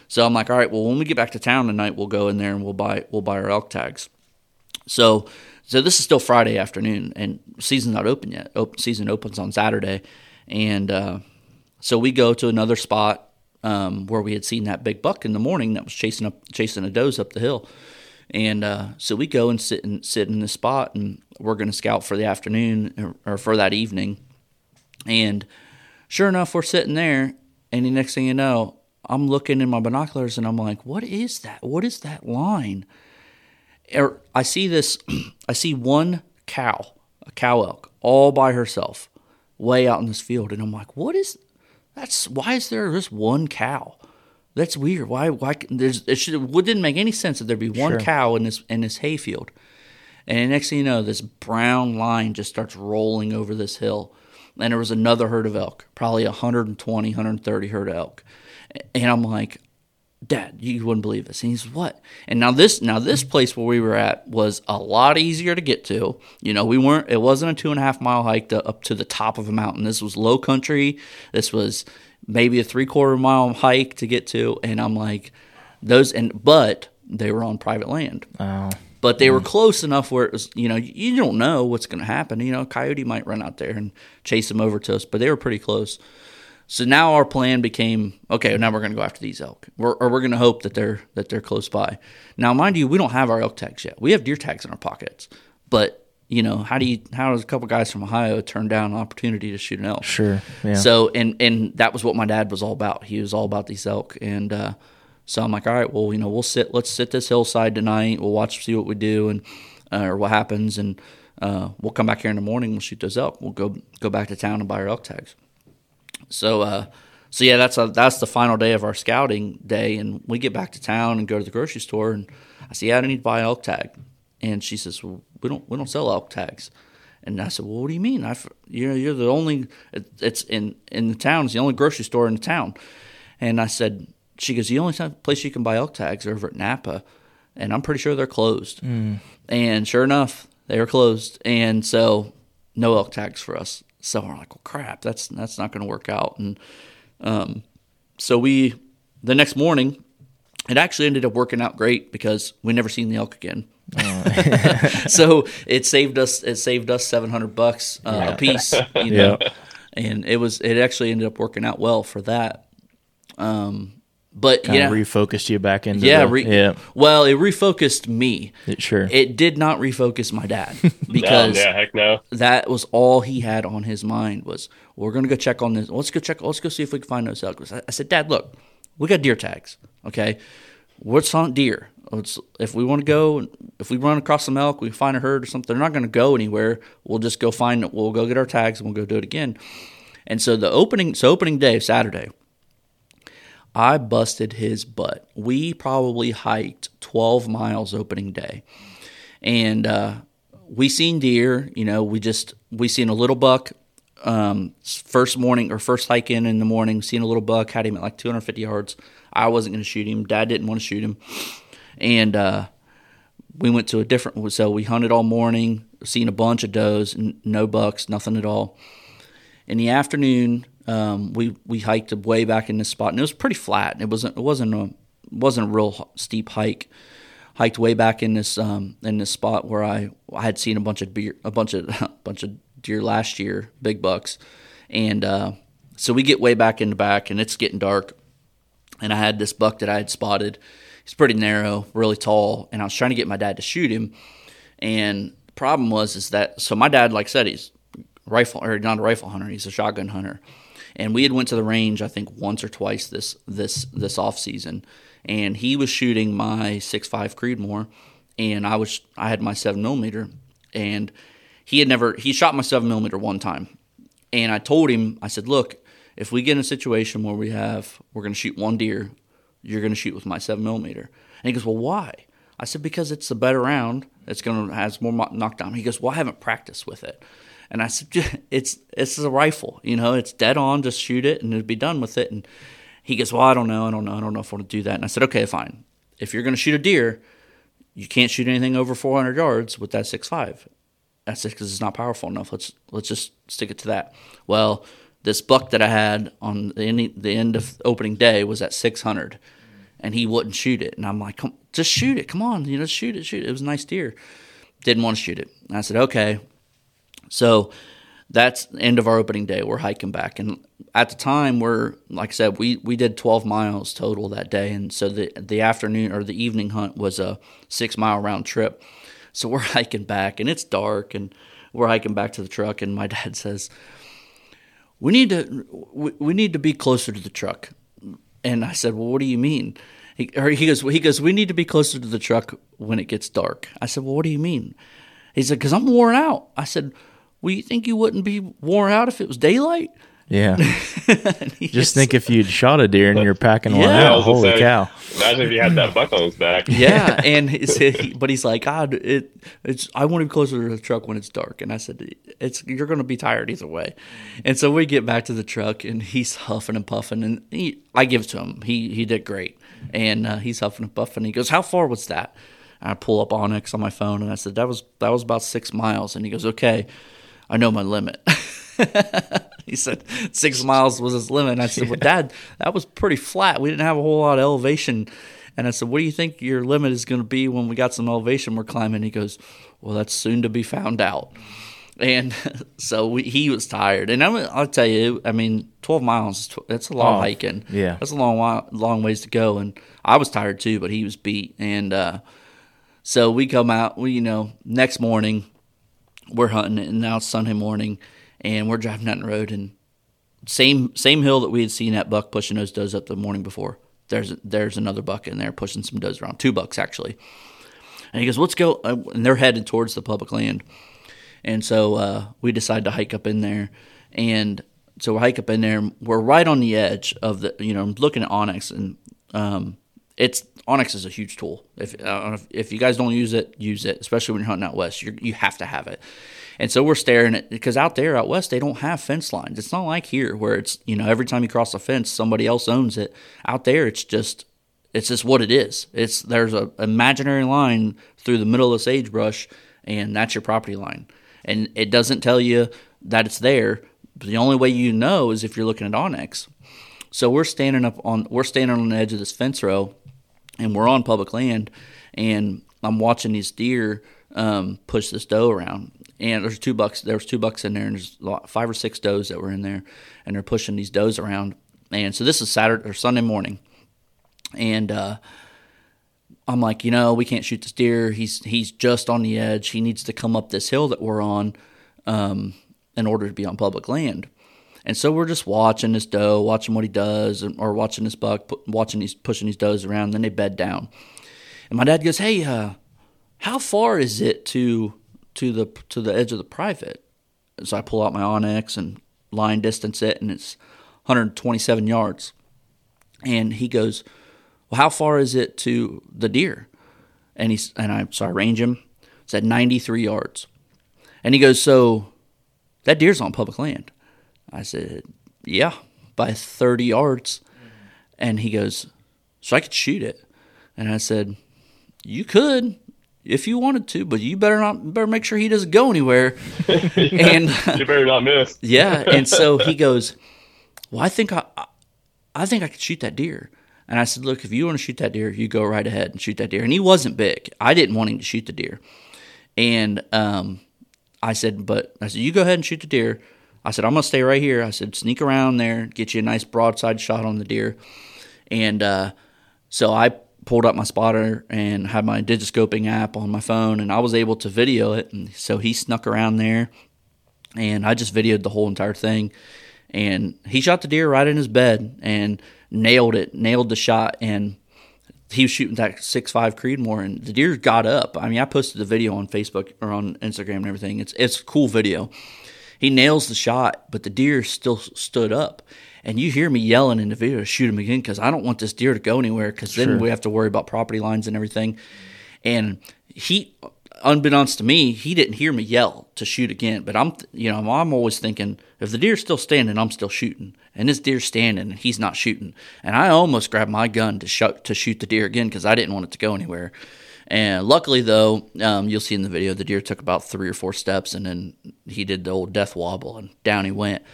So I'm like, all right, well, when we get back to town tonight, we'll go in there and we'll buy we'll buy our elk tags. So so this is still Friday afternoon, and season's not open yet. Season opens on Saturday, and uh, so we go to another spot um, where we had seen that big buck in the morning that was chasing up chasing a does up the hill. And uh, so we go and sit and sit in the spot, and we're going to scout for the afternoon or, or, for that evening. And sure enough, we're sitting there, and the next thing you know, I'm looking in my binoculars, and I'm like, "What is that? What is that line?" Er, I see this. [clears throat] I see one cow, a cow elk, all by herself, way out in this field, and I'm like, "What is? That's why is there just one cow?" That's weird. Why? Why? There's it, should, it didn't make any sense that there'd be one sure. cow in this in this hayfield, and next thing you know, this brown line just starts rolling over this hill, and there was another herd of elk, probably 120, 130 herd of elk, and I'm like, Dad, you wouldn't believe this. And he's what? And now this now this place where we were at was a lot easier to get to. You know, we weren't. It wasn't a two and a half mile hike to, up to the top of a mountain. This was low country. This was maybe a three quarter mile hike to get to, and I'm like, those and but they were on private land. Oh. But they were mm. close enough where it was, you know, you don't know what's going to happen. You know, coyote might run out there and chase them over to us, but they were pretty close. So now our plan became okay. Now we're going to go after these elk, we're, or we're going to hope that they're that they're close by. Now, mind you, we don't have our elk tags yet. We have deer tags in our pockets, but you know, how do you how does a couple guys from Ohio turn down an opportunity to shoot an elk? Sure. Yeah. So and and that was what my dad was all about. He was all about these elk, and uh, so I'm like, all right, well, you know, we'll sit, let's sit this hillside tonight. We'll watch, see what we do, and uh, or what happens, and uh, we'll come back here in the morning. We'll shoot those elk. We'll go go back to town and buy our elk tags. So uh, so yeah, that's a, that's the final day of our scouting day, and we get back to town and go to the grocery store, and I say, yeah, I need to buy an elk tag, and she says, well, we don't we don't sell elk tags. And I said, "Well, what do you mean? I, you're you're the only it's in in the town. It's the only grocery store in the town." And I said, "She goes, the only place you can buy elk tags are over at Napa, and I'm pretty sure they're closed." Mm. And sure enough, they were closed, and so no elk tags for us. So we're like, "Well, crap, that's that's not going to work out." And um, so we the next morning, it actually ended up working out great because we never seen the elk again. [laughs] so it saved us. It saved us seven hundred bucks uh, yeah. a piece. You know, yeah. and it was. It actually ended up working out well for that. Um, but kind yeah, refocused you back into yeah, the, re- yeah. Well, it refocused me. It, sure, it did not refocus my dad [laughs] [laughs] because no, yeah, heck no. that was all he had on his mind was we're gonna go check on this. Let's go check. Let's go see if we can find those elk. I, I said, Dad, look, we got deer tags. Okay, what's on deer? It's, if we want to go, if we run across some elk, we find a herd or something. They're not going to go anywhere. We'll just go find it. We'll go get our tags and we'll go do it again. And so the opening, so opening day, Saturday, I busted his butt. We probably hiked 12 miles opening day, and uh, we seen deer. You know, we just we seen a little buck um, first morning or first hike in in the morning. Seen a little buck, had him at like 250 yards. I wasn't going to shoot him. Dad didn't want to shoot him and uh, we went to a different. So we hunted all morning, seen a bunch of does, no bucks, nothing at all. In the afternoon, um, we we hiked way back in this spot, and it was pretty flat. It wasn't it wasn't a wasn't a real steep hike. Hiked way back in this um, in this spot where I I had seen a bunch of deer a bunch of a [laughs] bunch of deer last year, big bucks, and uh, so we get way back in the back, and it's getting dark, and I had this buck that I had spotted he's pretty narrow, really tall, and I was trying to get my dad to shoot him. And the problem was is that so my dad, like I said, he's rifle or not a rifle hunter, he's a shotgun hunter. And we had went to the range I think once or twice this this this off season, and he was shooting my six five Creedmoor, and I was I had my seven millimeter, and he had never he shot my seven millimeter one time, and I told him I said, look, if we get in a situation where we have we're going to shoot one deer you're going to shoot with my seven millimeter. And he goes, well, why? I said, because it's a better round. It's going to has more knockdown. He goes, well, I haven't practiced with it. And I said, it's it's a rifle, you know, it's dead on. Just shoot it and it'll be done with it. And he goes, well, I don't know, I don't know, I don't know if I want to do that. And I said, okay, fine. If you're going to shoot a deer, you can't shoot anything over 400 yards with that six five. Said because it's not powerful enough. Let's let's just stick it to that. Well, this buck that I had on the end, the end of opening day was at 600 and he wouldn't shoot it. And I'm like, come, just shoot it. Come on, you know, shoot it, shoot it. It was a nice deer. Didn't want to shoot it. And I said, okay. So that's the end of our opening day. We're hiking back. And at the time, we're, like I said, we, we did 12 miles total that day. And so the, the afternoon or the evening hunt was a six mile round trip. So we're [laughs] hiking back and it's dark and we're hiking back to the truck. And my [laughs] dad says, we need to we, we need to be closer to the truck. And I said, well, what do you mean? He, he goes, he goes, we need to be closer to the truck when it gets dark. I said, well, what do you mean? He said, because I'm worn out. I said, well, you think you wouldn't be worn out if it was daylight? Yeah. [laughs] Just think if you'd shot a deer and you're packing one Yeah, I out. Holy say, cow. Imagine if you had that buck on his back. yeah, [laughs] and he, but he's like, God, it, it's. I want to be closer to the truck when it's dark, and I said, it's. You're going to be tired either way, and so we get back to the truck, and he's huffing and puffing, and he, I give it to him. He he did great, and uh, he's huffing and puffing. He goes, How far was that? And I pull up onX on my phone, and I said, That was that was about six miles, and he goes, Okay, I know my limit. [laughs] he said six miles was his limit. And I said, Well, Dad, that was pretty flat. We didn't have a whole lot of elevation. And I said, What do you think your limit is going to be when we got some elevation we're climbing? He goes, Well, that's soon to be found out. And [laughs] so we, he was tired. And I'm, I'll tell you, I mean, 12 miles, that's a lot Oh, of hiking. yeah. That's a long, long ways to go. And I was tired too, but he was beat. And uh, so we come out, we, you know, next morning, we're hunting, and now it's Sunday morning, and we're driving down the road, and same same hill that we had seen that buck pushing those does up the morning before. There's there's another buck in there pushing some does around, two bucks actually. And he goes, "Let's go," uh, and they're headed towards the public land. And so uh, we decide to hike up in there, and so we hike up in there. We're right on the edge of the, you know, I'm looking at onX, and um, it's onX is a huge tool. If, uh, if you guys don't use it, use it, especially when you're hunting out west. you you have to have it. And so we're staring at because out there out west they don't have fence lines. It's not like here where it's you know every time you cross a fence somebody else owns it. Out there it's just it's just what it is. It's there's a imaginary line through the middle of the sagebrush, and that's your property line. And it doesn't tell you that it's there. The only way you know is if you're looking at onX. So we're standing up on we're standing on the edge of this fence row, and we're on public land, and I'm watching these deer um, push this doe around. And there's two bucks. There was two bucks in there, and there's five or six does that were in there, and they're pushing these does around. And so this is Saturday or Sunday morning, and uh, I'm like, you know, we can't shoot this deer. He's he's just on the edge. He needs to come up this hill that we're on um, in order to be on public land. And so we're just watching this doe, watching what he does, or watching this buck, watching these pushing these does around. Then they bed down, and my dad goes, "Hey, uh, how far is it to to the to the edge of the private?" So I pull out my onX and line distance it, and it's 127 yards. And he goes, "Well, how far is it to the deer?" And he's and I so I range him. It's at 93 yards. And he goes, "So that deer's on public land." I said, "Yeah, by 30 yards." And he goes, "So I could shoot it." And I said, "You could." If you wanted to, but you better not better make sure he doesn't go anywhere. [laughs] and you better not miss. [laughs] yeah, and so he goes, "Well, I think I, I think I could shoot that deer." And I said, Look, if you want to shoot that deer, you go right ahead and shoot that deer. And he wasn't big. I didn't want him to shoot the deer. And um, I said, But I said, You go ahead and shoot the deer. I said, I'm going to stay right here. I said, Sneak around there, get you a nice broadside shot on the deer. And uh, so I pulled up my spotter and had my digiscoping app on my phone, and I was able to video it. And so he snuck around there, and I just videoed the whole entire thing. And he shot the deer right in his bed, and nailed it, nailed the shot, and he was shooting that six five Creedmoor, and the deer got up. I mean, I posted the video on Facebook or on Instagram and everything. It's it's a cool video. He nails the shot, but the deer still stood up, and you hear me yelling in the video shoot him again because I don't want this deer to go anywhere because then sure. we have to worry about property lines and everything. And he, unbeknownst to me, he didn't hear me yell to shoot again. But I'm, you know, I'm always thinking if the deer's still standing, I'm still shooting and this deer's standing and he's not shooting. And I almost grabbed my gun to shoot to shoot the deer again because I didn't want it to go anywhere. And luckily, though, um, you'll see in the video, the deer took about three or four steps and then he did the old death wobble and down he went.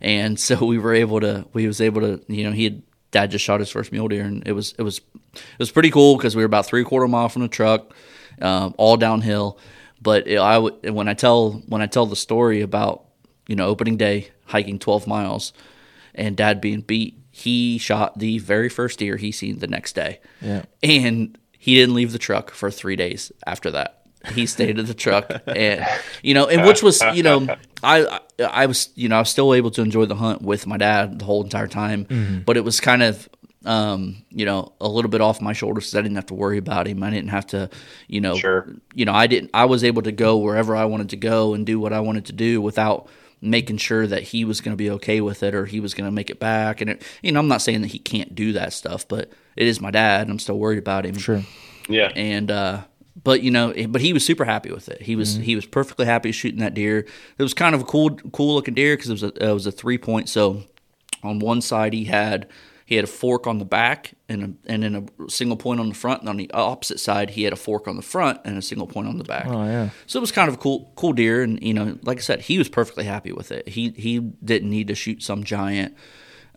And [laughs] so we were able to, we was able to, you know, he had dad just shot his first mule deer and it was it was it was pretty cool because we were about three quarter mile from the truck, um, all downhill. But it, I when I tell when I tell the story about you know opening day hiking 12 miles and dad being beat, he shot the very first deer he seen the next day. Yeah. And he didn't leave the truck for three days after that. He stayed at the truck, [laughs] and you know, and which was, you know, I I was, you know, I was still able to enjoy the hunt with my dad the whole entire time, mm-hmm. but it was kind of, um, you know, a little bit off my shoulders because I didn't have to worry about him. I didn't have to, you know, sure. you know, I didn't. I was able to go wherever I wanted to go and do what I wanted to do without making sure that he was going to be okay with it or he was going to make it back. And it, you know, I'm not saying that he can't do that stuff, but it is my dad, and I'm still worried about him. Sure. Yeah. And uh, but you know, but he was super happy with it. He was mm-hmm. he was perfectly happy shooting that deer. It was kind of a cool cool looking deer because it was a it was a three point. So on one side he had he had a fork on the back and a, and then a single point on the front, and on the opposite side he had a fork on the front and a single point on the back. Oh yeah. So it was kind of a cool cool deer, and you know, like I said, he was perfectly happy with it. He he didn't need to shoot some giant.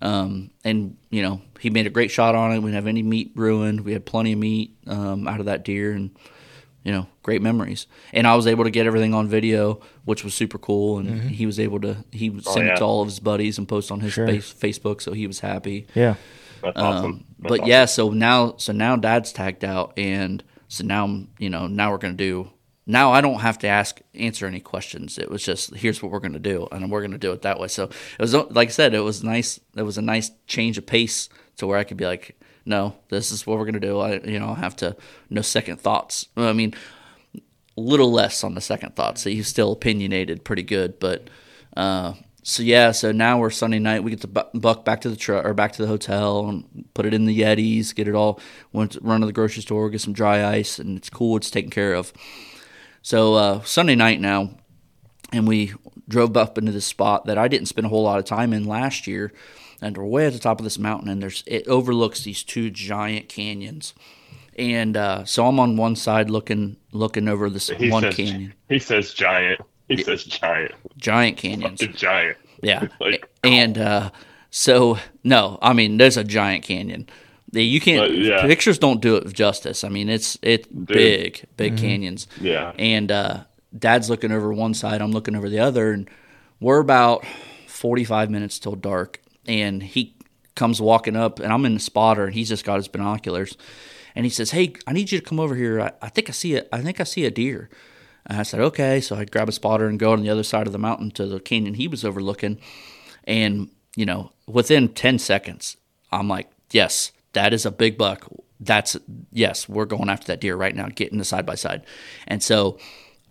Um, and you know he made a great shot on it. We didn't have any meat ruined. We had plenty of meat um, out of that deer, and you know, great memories. And I was able to get everything on video, which was super cool. And mm-hmm. he was able to he oh, send yeah. it to all of his buddies and post on his sure. face, Facebook, so he was happy. Yeah, that's um, awesome. That's but awesome. yeah, so now so now Dad's tagged out, and so now you know now we're gonna do now I don't have to ask answer any questions. It was just here's what we're going to do, and we're going to do it that way. So it was like I said, it was nice. It was a nice change of pace to where I could be like, no, this is what we're to do. I you know have to no second thoughts. I mean, a little less on the second thoughts. So he's still opinionated pretty good, but. Uh, so yeah, so now we're Sunday night. We get to buck back to the truck or back to the hotel and put it in the Yetis, get it all. Went to run to the grocery store, get some dry ice, and it's cool. It's taken care of. So uh, Sunday night now, and we drove up into this spot that I didn't spend a whole lot of time in last year, and we're way at the top of this mountain, and there's it overlooks these two giant canyons. And uh, so I'm on one side looking looking over this he one says, canyon. He says giant. He says giant. Giant canyons. Fucking [laughs] giant. Yeah. [laughs] Like, and uh, so no, I mean there's a giant canyon. The- You can't But, yeah. pictures don't do it justice. I mean it's it's big, big canyons. Yeah. And uh, Dad's looking over one side, I'm looking over the other, and we're about 45 minutes till dark. And he comes walking up, and I'm in the spotter, and he's just got his binoculars, and he says, "Hey, I need you to come over here. I, I think I see a, I think I see a deer." And I said, "Okay." So I grab a spotter and go on the other side of the mountain to the canyon he was overlooking, and you know, within 10 seconds, I'm like, "Yes, that is a big buck." That's yes, we're going after that deer right now, getting the side by side. And so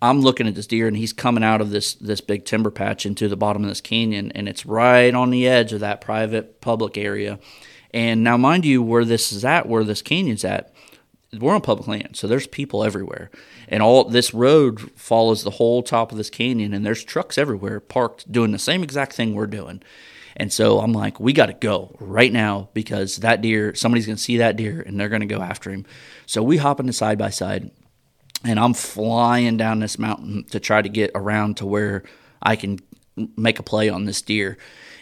I'm looking at this deer and he's coming out of this this big timber patch into the bottom of this canyon and it's right on the edge of that private public area. And now mind you where this is at, where this canyon's at, we're on public land, so there's people everywhere. And all this road follows the whole top of this canyon and there's trucks everywhere parked doing the same exact thing we're doing. And so I'm like, we got to go right now because that deer, somebody's going to see that deer and they're going to go after him. So we hop into side by side and I'm flying down this mountain to try to get around to where I can make a play on this deer.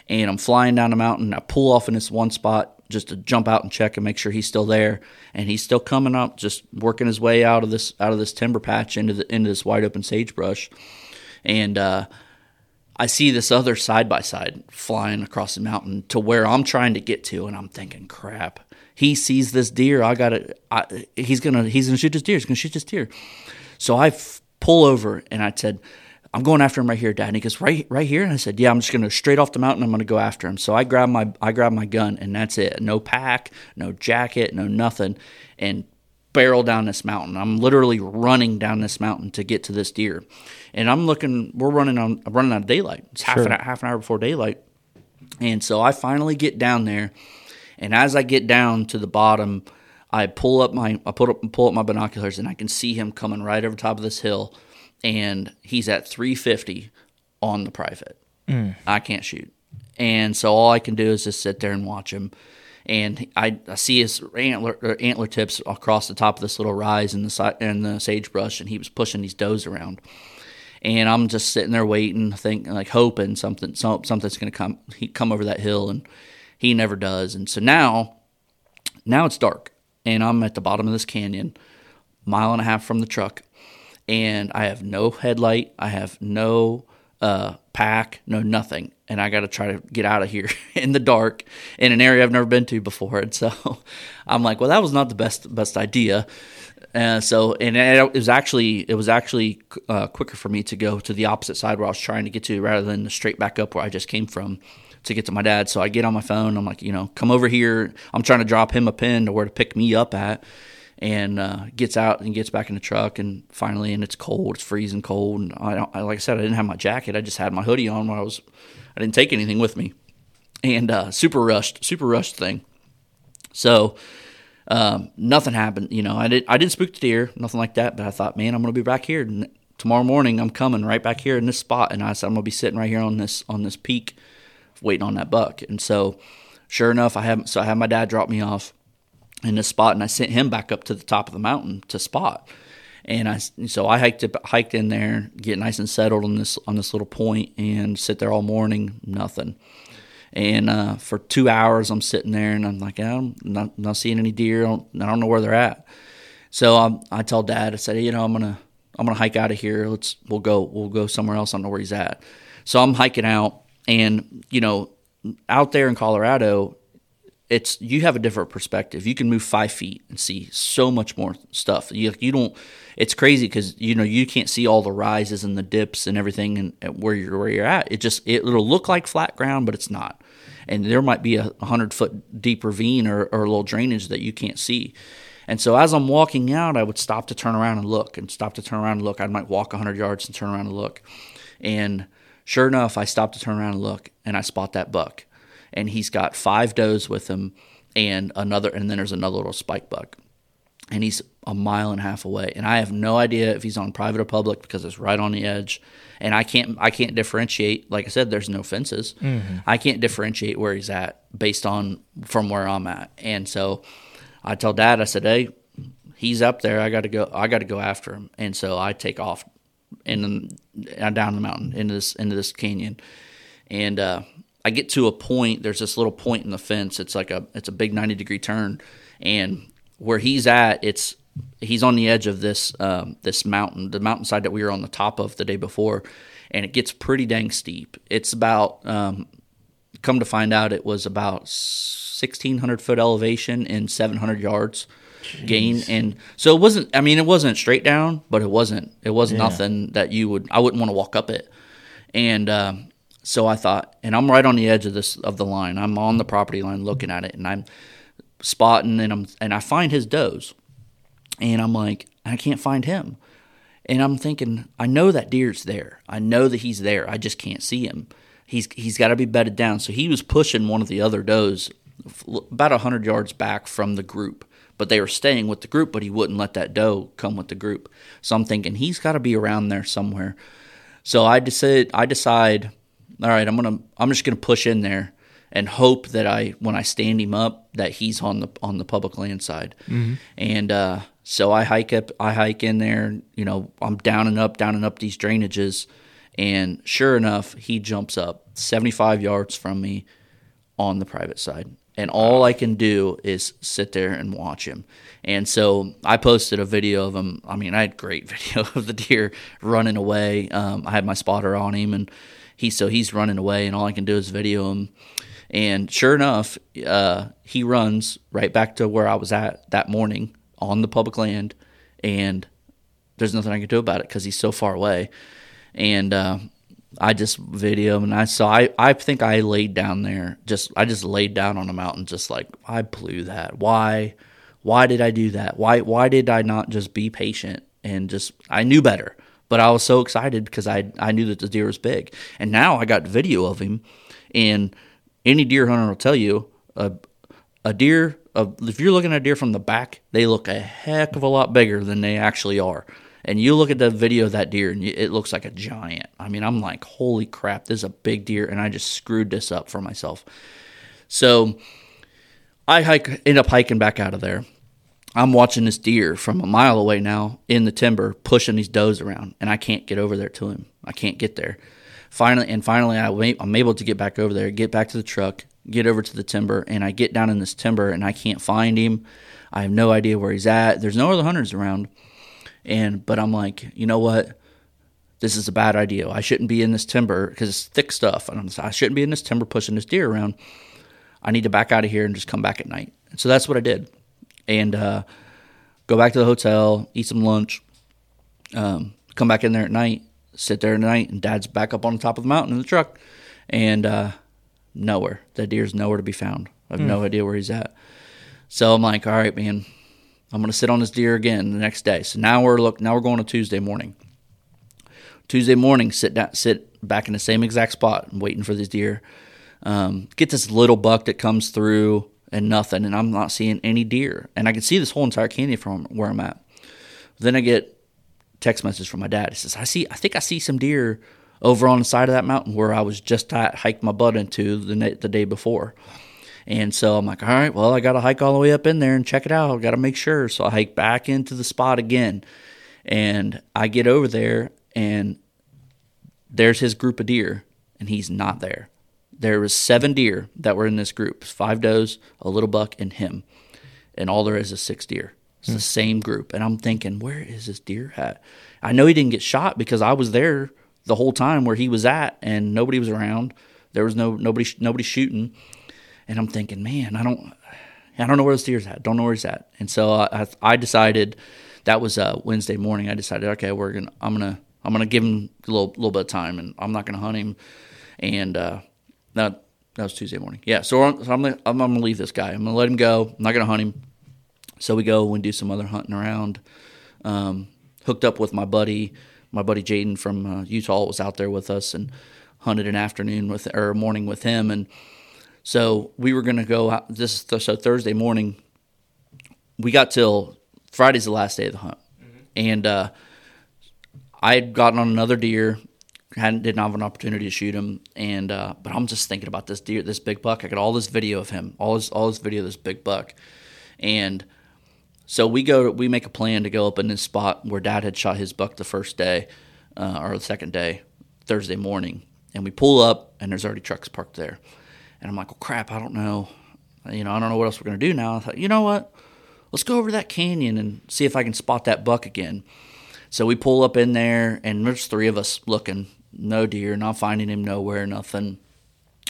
And I'm flying down the mountain. I pull off in this one spot just to jump out and check and make sure he's still there. And he's still coming up, just working his way out of this out of this timber patch into the into this wide open sagebrush. And uh, I see this other side by side flying across the mountain to where I'm trying to get to, and I'm thinking, crap. He sees this deer. I got to. He's gonna. He's gonna shoot this deer. He's gonna shoot this deer. So I f- pull over and I said, I'm going after him right here, Dad. And he goes, right, right here. And I said, Yeah, I'm just gonna straight off the mountain. I'm gonna go after him. So I grab my, I grab my gun, and that's it. No pack, no jacket, no nothing, and barrel down this mountain. I'm literally running down this mountain to get to this deer, and I'm looking. We're running on, I'm running out of daylight. It's half an half an hour before daylight, and so I finally get down there, and as I get down to the bottom, I pull up my I put up pull up my binoculars, and I can see him coming right over top of this hill, and he's at 350 on the private. Mm. I can't shoot, and so all I can do is just sit there and watch him. And I, I see his antler or antler tips across the top of this little rise in the in the sagebrush, and he was pushing these does around. And I'm just sitting there waiting, thinking like hoping something some, something's going to come he come over that hill, and he never does. And so now, now it's dark, and I'm at the bottom of this canyon, mile and a half from the truck, and I have no headlight, I have no uh, pack, no nothing, and I got to try to get out of here [laughs] in the dark in an area I've never been to before. And so [laughs] I'm like, well, that was not the best best idea. Uh, so and it was actually it was actually uh, quicker for me to go to the opposite side where I was trying to get to rather than straight back up where I just came from to get to my dad. So I get on my phone. I'm like, you know, come over here. I'm trying to drop him a pin to where to pick me up at, and uh, gets out and gets back in the truck. And finally, and it's cold. It's freezing cold. And I, I like I said, I didn't have my jacket. I just had my hoodie on when I was. I didn't take anything with me, and uh, super rushed, super rushed thing. So um, nothing happened. You know, I didn't I didn't spook the deer, nothing like that. But I thought, man, I'm gonna be back here and tomorrow morning. I'm coming right back here in this spot, and I said I'm gonna be sitting right here on this on this peak, waiting on that buck. And so, sure enough, I have so I had my dad drop me off in this spot, and I sent him back up to the top of the mountain to spot. And I so I hiked up, hiked in there, get nice and settled on this on this little point, and sit there all morning, nothing. And uh, for two hours, I'm sitting there, and I'm like, I'm not, not seeing any deer. I don't, I don't know where they're at. So um, I tell Dad, I said, you know, I'm gonna I'm gonna hike out of here. Let's we'll go we'll go somewhere else. I don't know where he's at. So I'm hiking out, and you know, out there in Colorado, it's you have a different perspective. You can move five feet and see so much more stuff. You you don't. It's crazy because you know you can't see all the rises and the dips and everything and, and where you're where you're at. It just it, it'll look like flat ground, but it's not. And there might be a hundred foot deep ravine or, or a little drainage that you can't see. And so as I'm walking out, I would stop to turn around and look, and stop to turn around and look. I might walk 100 yards and turn around and look. And sure enough, I stop to turn around and look, and I spot that buck. And he's got five does with him, and another, and then there's another little spike buck. And he's a mile and a half away, and I have no idea if he's on private or public because it's right on the edge, and I can't I can't differentiate. Like I said, there's no fences. Mm-hmm. I can't differentiate where he's at based on from where I'm at, and so I tell Dad, I said, "Hey, he's up there. I got to go. I got to go after him." And so I take off in the, down the mountain into this into this canyon, and uh, I get to a point. There's this little point in the fence. It's like a it's a big ninety degree turn, and where he's at, it's he's on the edge of this um, this mountain, the mountainside that we were on the top of the day before, and it gets pretty dang steep. It's about um, come to find out, it was about 1600 foot elevation and 700 yards Jeez. gain and so it wasn't i mean it wasn't straight down but it wasn't it was yeah. nothing that you would i wouldn't want to walk up it. And uh, so i thought and i'm right on the edge of this of the line. I'm on the property line looking at it and i'm spotting and i'm and i find his does. And i'm like i can't find him. And i'm thinking i know that deer's there. I know that he's there. I just can't see him. He's he's got to be bedded down. So he was pushing one of the other does about 100 yards back from the group. But they were staying with the group, but he wouldn't let that doe come with the group. So I'm thinking he's got to be around there somewhere. So I decide, I decide, all right, I'm gonna, I'm just gonna push in there and hope that I, when I stand him up, that he's on the on the public land side. Mm-hmm. And uh, so I hike up, I hike in there. You know, I'm down and up, down and up these drainages, and sure enough, he jumps up 75 yards from me on the private side and all I can do is sit there and watch him. And so I posted a video of him. I mean, I had great [laughs] video of the deer running away. Um, I had my spotter on him, and he so he's running away, and all I can do is video him. And sure enough, uh, he runs right back to where I was at that morning on the public land, and there's nothing I can do about it because he's so far away. And uh, I just video and I saw I, I think I laid down there just I just laid down on a mountain just like I blew that. Why why did I do that? Why why did I not just be patient and just I knew better. But I was so excited because I I knew that the deer was big. And now I got video of him and any deer hunter will tell you a a deer if you're looking at a deer from the back, they look a heck of a lot bigger than they actually are. And you look at the video of that deer, and it looks like a giant. I mean, I'm like, holy crap, this is a big deer, and I just screwed this up for myself. So I hike, end up hiking back out of there. I'm watching this deer from a mile away now in the timber, pushing these does around, and I can't get over there to him. I can't get there. Finally, and finally, I I'm able to get back over there, get back to the truck, get over to the timber, and I get down in this timber, and I can't find him. I have no idea where he's at. There's no other hunters around. And but I'm like, you know what? This is a bad idea. I shouldn't be in this timber because it's thick stuff. And I'm, I shouldn't be in this timber pushing this deer around. I need to back out of here and just come back at night. And so that's what I did. And uh, go back to the hotel, eat some lunch, um, come back in there at night, sit there at night, and Dad's back up on the top of the mountain in the truck, and uh, nowhere. The deer's nowhere to be found. I have mm. no idea where he's at. So I'm like, all right, man, I'm going to sit on this deer again the next day. So now we're look. Now we're going to Tuesday morning. Tuesday morning, sit down, sit back in the same exact spot, waiting for this deer. Um, get this little buck that comes through and nothing, and I'm not seeing any deer. And I can see this whole entire canyon from where I'm at. Then I get text message from my dad. He says, "I see. I think I see some deer over on the side of that mountain where I was just hiked my butt into the the day before." And so I'm like, all right, well, I got to hike all the way up in there and check it out. I got to make sure. So I hike back into the spot again. And I get over there, and there's his group of deer, and he's not there. There was seven deer that were in this group five does, a little buck, and him. And all there is is six deer. It's the hmm. same group. And I'm thinking, where is this deer at? I know he didn't get shot because I was there the whole time where he was at, and nobody was around. There was no nobody nobody shooting and I'm thinking, man, I don't, I don't know where this deer's at. Don't know where he's at. And so I, I decided that was uh, Wednesday morning. I decided, okay, we're gonna, I'm gonna, I'm gonna give him a little, little bit of time, and I'm not gonna hunt him. And uh, that that was Tuesday morning. Yeah, so, I'm, so I'm, gonna, I'm gonna leave this guy. I'm gonna let him go. I'm not gonna hunt him. So we go and do some other hunting around. Um, hooked up with my buddy, my buddy Jaden from uh, Utah was out there with us and hunted an afternoon with or morning with him and so we were going to go out this so Thursday morning we got till Friday's the last day of the hunt. Mm-hmm. and uh, I had gotten on another deer hadn't didn't have an opportunity to shoot him. And uh, but I'm just thinking about this deer this big buck. I got all this video of him all this all this video of this big buck. And so we go, we make a plan to go up in this spot where Dad had shot his buck the first day, uh, or the second day, Thursday morning, and we pull up and there's already trucks parked there, and I'm like, well, crap, I don't know, you know, I don't know what else we're gonna do now. I thought, you know what, let's go over to that canyon and see if I can spot that buck again. So we pull up in there, and there's three of us looking, no deer, not finding him nowhere, nothing.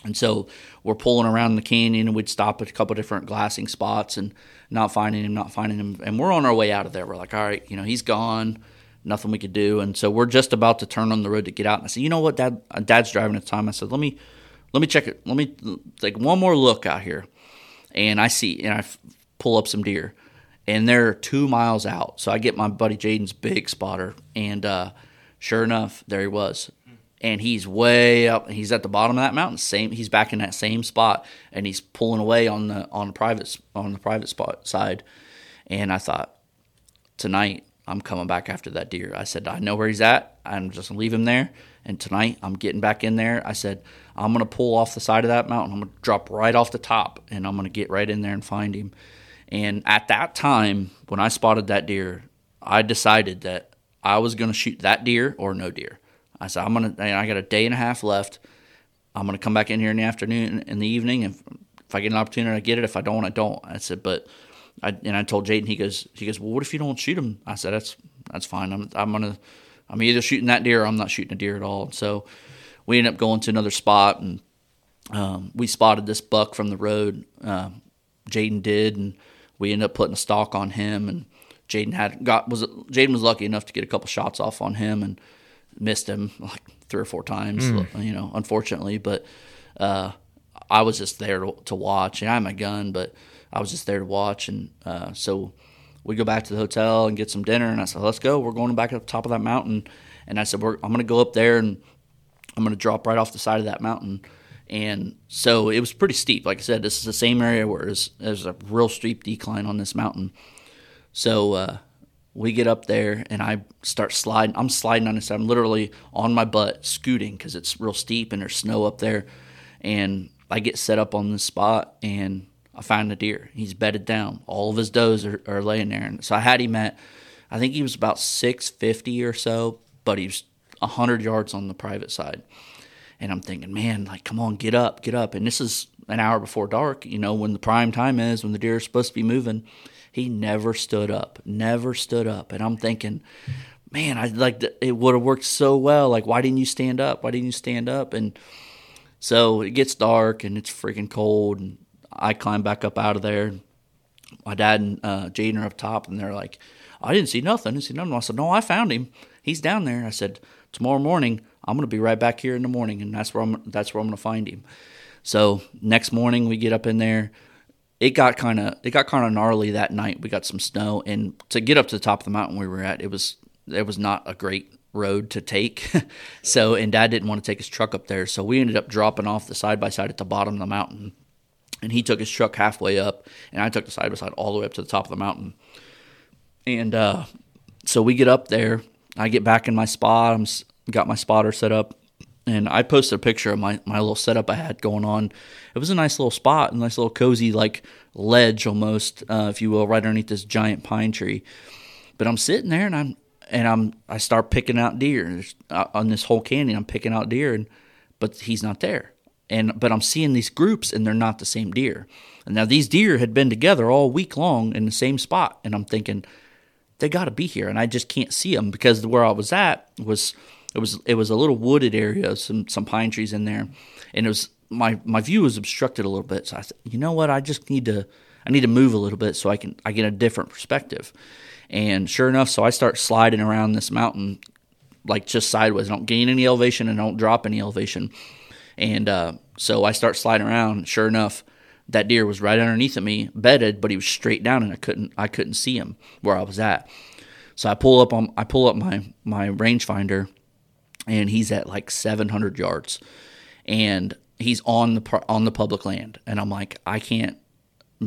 And so we're pulling around the canyon, and we'd stop at a couple different glassing spots and not finding him, not finding him. And we're on our way out of there. We're like, all right, you know, he's gone. Nothing we could do. And so we're just about to turn on the road to get out. And I said, you know what, Dad? Uh, Dad's driving at the time. I said, let me, let me check it. Let me take one more look out here. And I see, and I pull up some deer, and they're two miles out. So I get my buddy Jaden's big spotter, and uh, sure enough, there he was and he's way up. He's at the bottom of that mountain. Same. He's back in that same spot, and he's pulling away on the on the private on the private spot side. And I thought, tonight I'm coming back after that deer. I said I know where he's at. I'm just gonna leave him there. And tonight I'm getting back in there. I said I'm gonna pull off the side of that mountain. I'm gonna drop right off the top, and I'm gonna get right in there and find him. And at that time, when I spotted that deer, I decided that I was gonna shoot that deer or no deer. I said, I'm gonna. I got a day and a half left. I'm gonna come back in here in the afternoon, in the evening, and if I get an opportunity, I get it. If I don't, I don't. I said, but I and I told Jaden. He goes, he goes, well, what if you don't shoot him? I said, that's that's fine. I'm I'm gonna. I'm either shooting that deer or I'm not shooting a deer at all. So we ended up going to another spot and um, we spotted this buck from the road. Uh, Jaden did, and we ended up putting a stalk on him. And Jaden had got was Jaden was lucky enough to get a couple shots off on him and missed him like three or four times, mm. you know, unfortunately. But uh, I was just there to, to, watch. And I had my gun, but I was just there to watch. And uh, so we go back to the hotel and get some dinner. And I said, let's go. We're going back up top of that mountain. And I said, I'm going to go up there and I'm going to drop right off the side of that mountain. And so it was pretty steep. Like I said, this is the same area where there's, there's a real steep decline on this mountain. So uh, we get up there and I start sliding. I'm sliding on this. I'm literally on my butt scooting because it's real steep and there's snow up there. And I get set up on this spot and I find the deer. He's bedded down. All of his does are, are laying there. And so I had him at, I think he was about 650 or so, but he was 100 yards on the private side. And I'm thinking, man, like, come on, get up, get up. And this is an hour before dark, you know, when the prime time is, when the deer are supposed to be moving. He never stood up, never stood up. And I'm thinking, man, I like it would have worked so well. Like, why didn't you stand up? Why didn't you stand up? And so it gets dark and it's freaking cold. And I climb back up out of there. My dad and uh, Jaden are up top, and they're like, I didn't see nothing. I didn't see nothing. I said, No, I found him. He's down there. I said, Tomorrow morning, I'm going to be right back here in the morning, and that's where I'm. That's where I'm going to find him. So next morning, we get up in there it got kind of it got kind of gnarly that night. We got some snow, and to get up to the top of the mountain we were at, it was it was not a great road to take. [laughs] so, and Dad didn't want to take his truck up there, so we ended up dropping off the side by side at the bottom of the mountain, and he took his truck halfway up, and I took the side by side all the way up to the top of the mountain, and uh, so we get up there. I get back in my spot. I'm got my spotter set up and I posted a picture of my, my little setup I had going on. It was a nice little spot, a nice little cozy like ledge almost, uh, if you will, right underneath this giant pine tree. But I'm sitting there and I'm and I'm I start picking out deer uh, on this whole canyon. I'm picking out deer, and but he's not there. And but I'm seeing these groups and they're not the same deer. And now these deer had been together all week long in the same spot, and I'm thinking they got to be here, and I just can't see them because where I was at was it was it was a little wooded area, some some pine trees in there, and it was my my view was obstructed a little bit. So I said, you know what? I just need to I need to move a little bit so I can I get a different perspective. And sure enough, so I start sliding around this mountain like just sideways. I don't gain any elevation and don't drop any elevation. And uh, so I start sliding around. Sure enough, that deer was right underneath of me, bedded, but he was straight down, and I couldn't I couldn't see him where I was at. So I pull up on I pull up my my rangefinder, and he's at like 700 yards, and he's on the on the public land, and I'm like I can't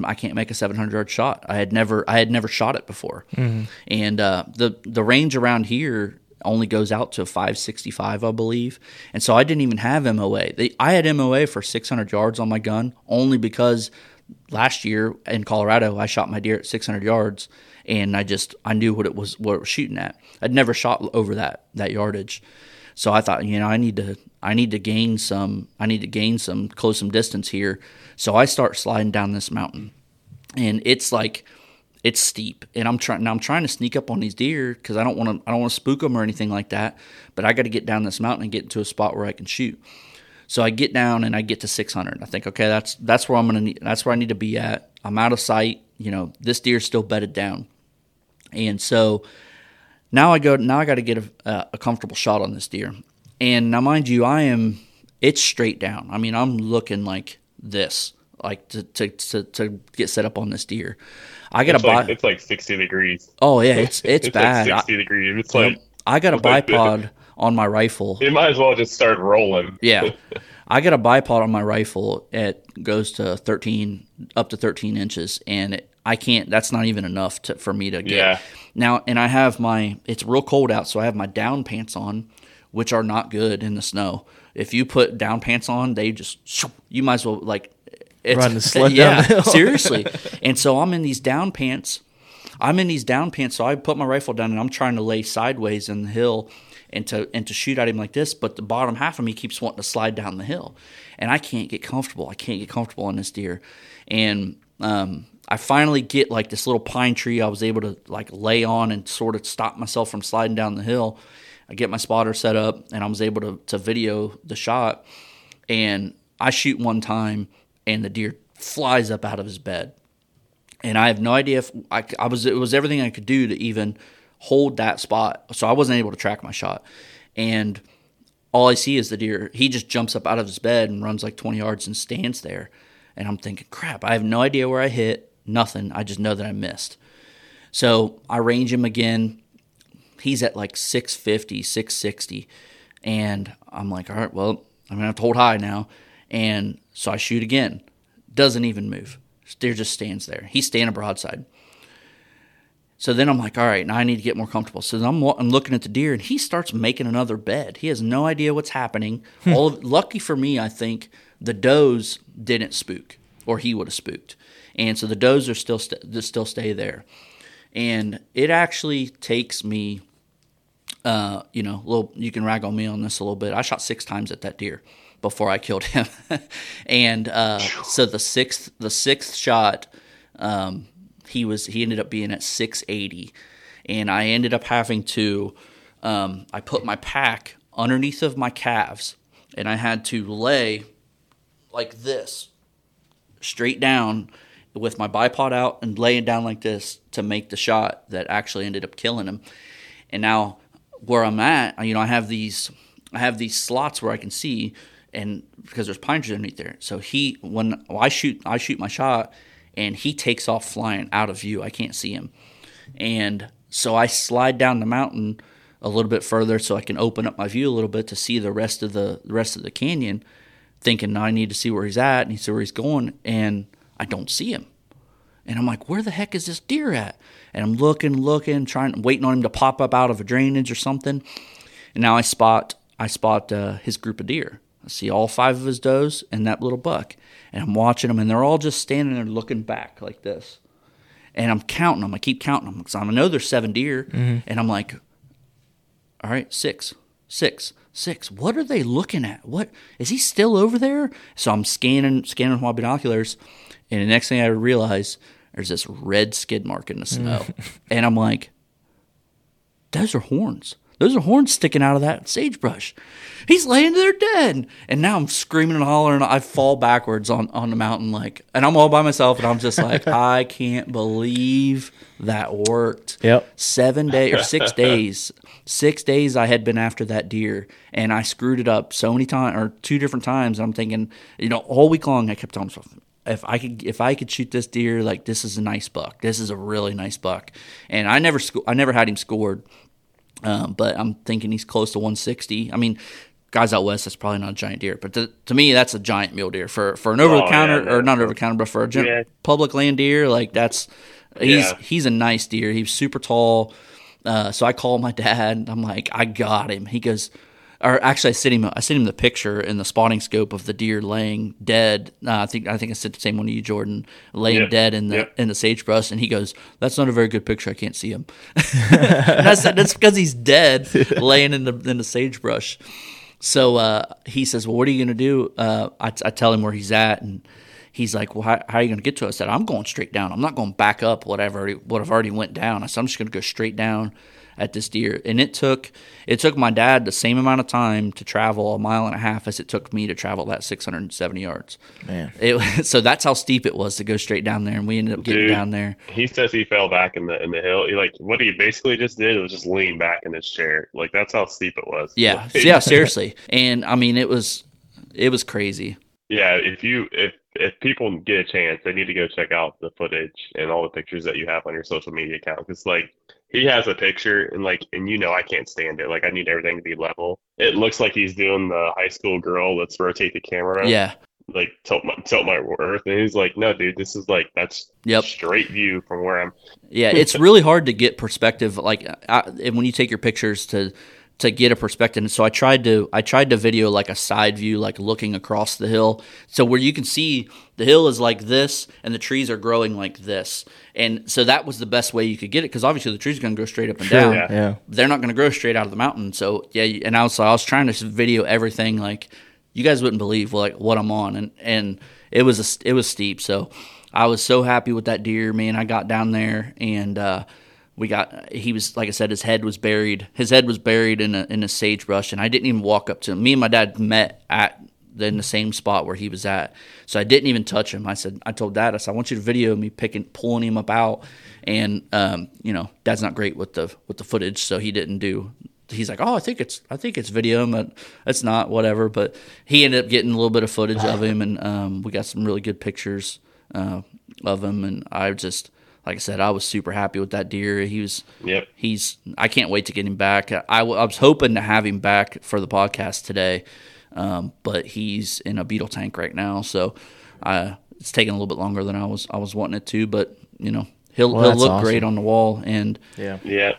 I can't make a 700 yard shot. I had never I had never shot it before, mm-hmm. and uh, the the range around here only goes out to 565, I believe. And so I didn't even have MOA. They, I had MOA for 600 yards on my gun only because last year in Colorado I shot my deer at 600 yards and I just I knew what it was what it was shooting at. I'd never shot over that that yardage. So I thought, you know, I need to I need to gain some I need to gain some close some distance here. So I start sliding down this mountain. And it's like it's steep, and I'm trying now. I'm trying to sneak up on these deer because I don't want to. I don't want to spook them or anything like that. But I got to get down this mountain and get into a spot where I can shoot. So I get down and I get to 600. I think, okay, that's that's where I'm gonna. Need, that's where I need to be at. I'm out of sight. You know, this deer's still bedded down, and so now I go. Now I got to get a, a comfortable shot on this deer. And now, mind you, I am. It's straight down. I mean, I'm looking like this, like to to to, to get set up on this deer. I got it's a like, It's like 60 degrees. Oh yeah, [laughs] it's it's, It's bad. like I- 60 degrees. It's like I got a it's like- bipod [laughs] on my rifle. you might as well just start rolling. [laughs] Yeah. I got a bipod on my rifle. It goes to 13, up to 13 inches, and it, I can't. That's not even enough to, for me to get. Yeah. Now, and I have my. It's real cold out, so I have my down pants on, which are not good in the snow. If you put down pants on, they just you might as well like. It's, Run the [laughs] sled down yeah, the hill. seriously. [laughs] And so I'm in these down pants. I'm in these down pants, so I put my rifle down and I'm trying to lay sideways in the hill and to and to shoot at him like this, but the bottom half of me keeps wanting to slide down the hill. And I can't get comfortable. I can't get comfortable on this deer. And um, I finally get like this little pine tree I was able to like lay on and sort of stop myself from sliding down the hill. I get my spotter set up and I was able to, to video the shot. And I shoot one time and the deer flies up out of his bed and I have no idea if I, I was it was everything I could do to even hold that spot. So I wasn't able to track my shot, and all I see is the deer. He just jumps up out of his bed and runs like 20 yards and stands there, and I'm thinking, crap, I have no idea where I hit, nothing. I just know that I missed. So I range him again. He's at like 650, 660, and I'm like, all right, well, I'm gonna have to hold high now, and so I shoot again. Doesn't even move. Deer just stands there. He's standing broadside. So then I'm like, all right, now I need to get more comfortable. So I'm, I'm looking at the deer, and he starts making another bed. He has no idea what's happening. All of, lucky for me, I think the does didn't spook, or he would have spooked, and so the does are still st- still stay there. And it actually takes me, uh, you know, a little. You can rag on me on this a little bit. I shot six times at that deer before I killed him, [laughs] and uh, so the sixth the sixth shot. Um, he was he ended up being at 680 and i ended up having to um, i put my pack underneath of my calves and i had to lay like this straight down with my bipod out and laying down like this to make the shot that actually ended up killing him and now where i'm at you know i have these i have these slots where i can see and because there's pine trees underneath there so he when well, i shoot i shoot my shot and he takes off flying out of view. I can't see him. And so I slide down the mountain a little bit further so I can open up my view a little bit to see the rest of the, the rest of the canyon, thinking now I need to see where he's at and see where he's going, and I don't see him. And I'm like, where the heck is this deer at? And I'm looking, looking, trying, waiting on him to pop up out of a drainage or something. And now I spot, I spot uh, his group of deer. I see all five of his does and that little buck. And I'm watching them, and they're all just standing there looking back like this. And I'm counting them. I keep counting them because I know there's seven deer. Mm-hmm. And I'm like, all right, six, six, six. What are they looking at? What is he still over there? So I'm scanning, scanning with my binoculars, and the next thing I realize, there's this red skid mark in the snow, mm-hmm. [laughs] and I'm like, those are horns. Those are horns sticking out of that sagebrush. He's laying there dead. And now I'm screaming and hollering. I fall backwards on, on the mountain, like, and I'm all by myself, and I'm just like, [laughs] I can't believe that worked. Yep. Seven days or six [laughs] days. Six days I had been after that deer, and I screwed it up so many times, or two different times. I'm thinking, you know, all week long I kept telling myself, if I could if I could shoot this deer, like this is a nice buck. This is a really nice buck. And I never sco- I never had him scored, um, but I'm thinking he's close to 160. I mean, guys out west, that's probably not a giant deer, but to, to me, that's a giant mule deer for for an over the counter yeah, or not over the counter, but for a gen- Yeah. public land deer, like that's he's Yeah. he's a nice deer. He's super tall. Uh, so I call my dad. I'm like, I got him. He goes, or actually, I sent him. I sent him the picture in the spotting scope of the deer laying dead. Uh, I think I think I sent the same one to you, Jordan, laying Yep. dead in the Yep. in the sagebrush. And he goes, "That's not a very good picture. I can't see him." and I said, "That's because he's dead, [laughs] laying in the in the sagebrush." So uh, he says, "Well, what are you going to do?" Uh, I, I tell him where he's at, and he's like, "Well, how, how are you going to get to us?" I said, "I'm going straight down. I'm not going back up whatever what I've already went down. I said, I'm just going to go straight down at this deer." And it took it took my dad the same amount of time to travel a mile and a half as it took me to travel that 670 yards. Man. It, [laughs] so that's how steep it was to go straight down there, and we ended up getting Dude. down there. He says he fell back in the in the hill. He, like what he basically just did was just lean back in his chair. Like that's how steep it was. Yeah, Like, yeah, [laughs] seriously. And I mean, it was it was crazy. yeah. If you if if people get a chance, they need to go check out the footage and all the pictures that you have on your social media account. Because like he has a picture and like and you know I can't stand it. Like I need everything to be level. It looks like he's doing the high school girl. Let's rotate the camera. Yeah, Like tilt my tilt my earth. And he's like, no, dude, this is like that's Yep. straight view from where I'm. Yeah, it's [laughs] really hard to get perspective. Like, I, and when you take your pictures to to get a perspective, so I tried to I tried to video like a side view, like looking across the hill, so where you can see the hill is like this, and the trees are growing like this, and so that was the best way you could get it because obviously the trees are going to go straight up and down. Yeah. Yeah. They're not going to grow straight out of the mountain. So yeah, and I was I was trying to video everything like you guys wouldn't believe like what I'm on, and and it was a, it was steep. So I was so happy with that deer, man. I got down there and uh, we got he was like I said, his head was buried. His head was buried in a in a sagebrush, and I didn't even walk up to him. Me and my dad met at in the same spot where he was at. So I didn't even touch him. I said, I told dad, I said, I want you to video me picking, pulling him up out. And, um, you know, dad's not great with the, with the footage. So he didn't do, he's like, Oh, I think it's, I think it's video, but it's not whatever. But he ended up getting a little bit of footage of him. And, um, we got some really good pictures, uh, of him. And I just, like I said, I was super happy with that deer. He was, Yep. he's I can't wait to get him back. I, I was hoping to have him back for the podcast today, um, but he's in a beetle tank right now, so uh, it's taking a little bit longer than I was I was wanting it to. But you know he'll Well, he'll look awesome. great on the wall, and Yeah. Yeah.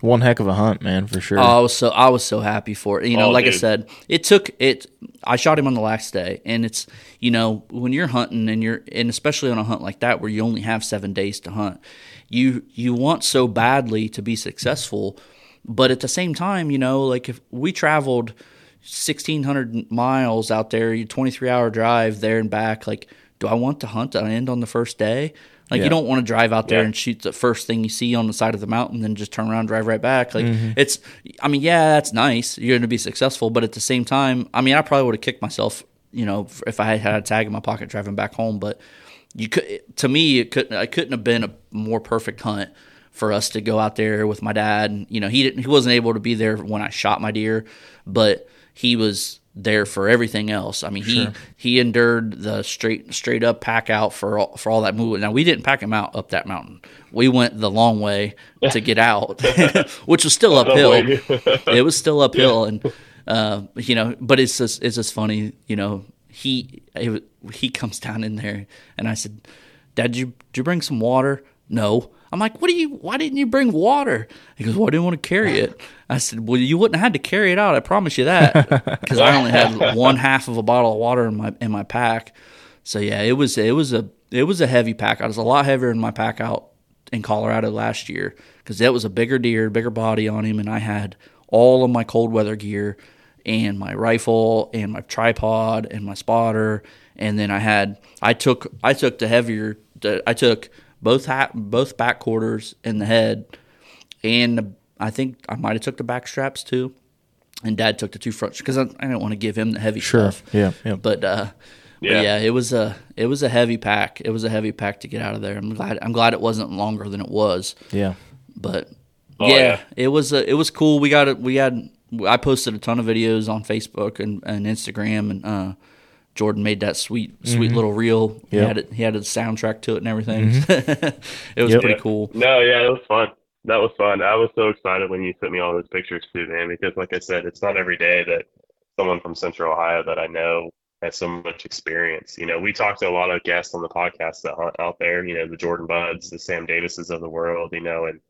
One heck of a hunt, man, for sure. Oh, I was so I was so happy for it. You know, Oh, like I said, it took it. I shot him on the last day, and it's you know when you're hunting and you're and especially on a hunt like that where you only have seven days to hunt, you you want so badly to be successful, but at the same time, you know, like if we traveled sixteen hundred miles out there, you twenty three hour drive there and back, like do I want to hunt and end on the first day? Like Yeah. you don't want to drive out there Yeah. and shoot the first thing you see on the side of the mountain, then just turn around, and drive right back. Like mm-hmm. it's, I mean, yeah, that's nice. You're going to be successful, but at the same time, I mean, I probably would have kicked myself, you know, if- if I had had a tag in my pocket driving back home. But you could, to me, it couldn't, it couldn't have been a more perfect hunt for us to go out there with my dad. And, you know, he didn't, he wasn't able to be there when I shot my deer, but he was there for everything else. I mean, he he endured the straight straight up pack out for all, for all that movement. Now we didn't pack him out up that mountain. We went the long way to [laughs] get out, [laughs] which was still uphill. [laughs] it was still uphill, and uh, you know, but it's just it's just funny, you know. He it, he comes down in there, and I said, "Dad, did you did you bring some water?" No. I'm like, what do you? Why didn't you bring water? He goes, well, I didn't want to carry it. I said, well, you wouldn't have had to carry it out. I promise you that, because I only had [laughs] one half of a bottle of water in my in my pack. So yeah, it was it was a it was a heavy pack. I was a lot heavier in my pack out in Colorado last year because that was a bigger deer, bigger body on him, and I had all of my cold weather gear and my rifle and my tripod and my spotter, and then I had I took I took the heavier the, I took both ha- both back quarters in the head and the, I think I might have took the back straps too, and Dad took the two front because I, I didn't want to give him the heavy Sure. stuff. Yeah. Yeah. But uh, but Yeah. yeah, it was a it was a heavy pack. It was a heavy pack to get out of there. I'm glad I'm glad it wasn't longer than it was. Yeah. But Oh, yeah, yeah. it was uh, it was cool. We got it. We had I posted a ton of videos on Facebook and, and Instagram, and uh, Jordan made that sweet sweet little reel. He Mm-hmm. Had it. He had a soundtrack to it and everything. [laughs] it was Yep. pretty cool. No, yeah, it was fun. That was fun. I was so excited when you sent me all those pictures too, man, because like I said, it's not every day that someone from Central Ohio that I know has so much experience. You know, we talked to a lot of guests on the podcast that hunt out there, you know, the Jordan Buds, the Sam Davises of the world, you know, and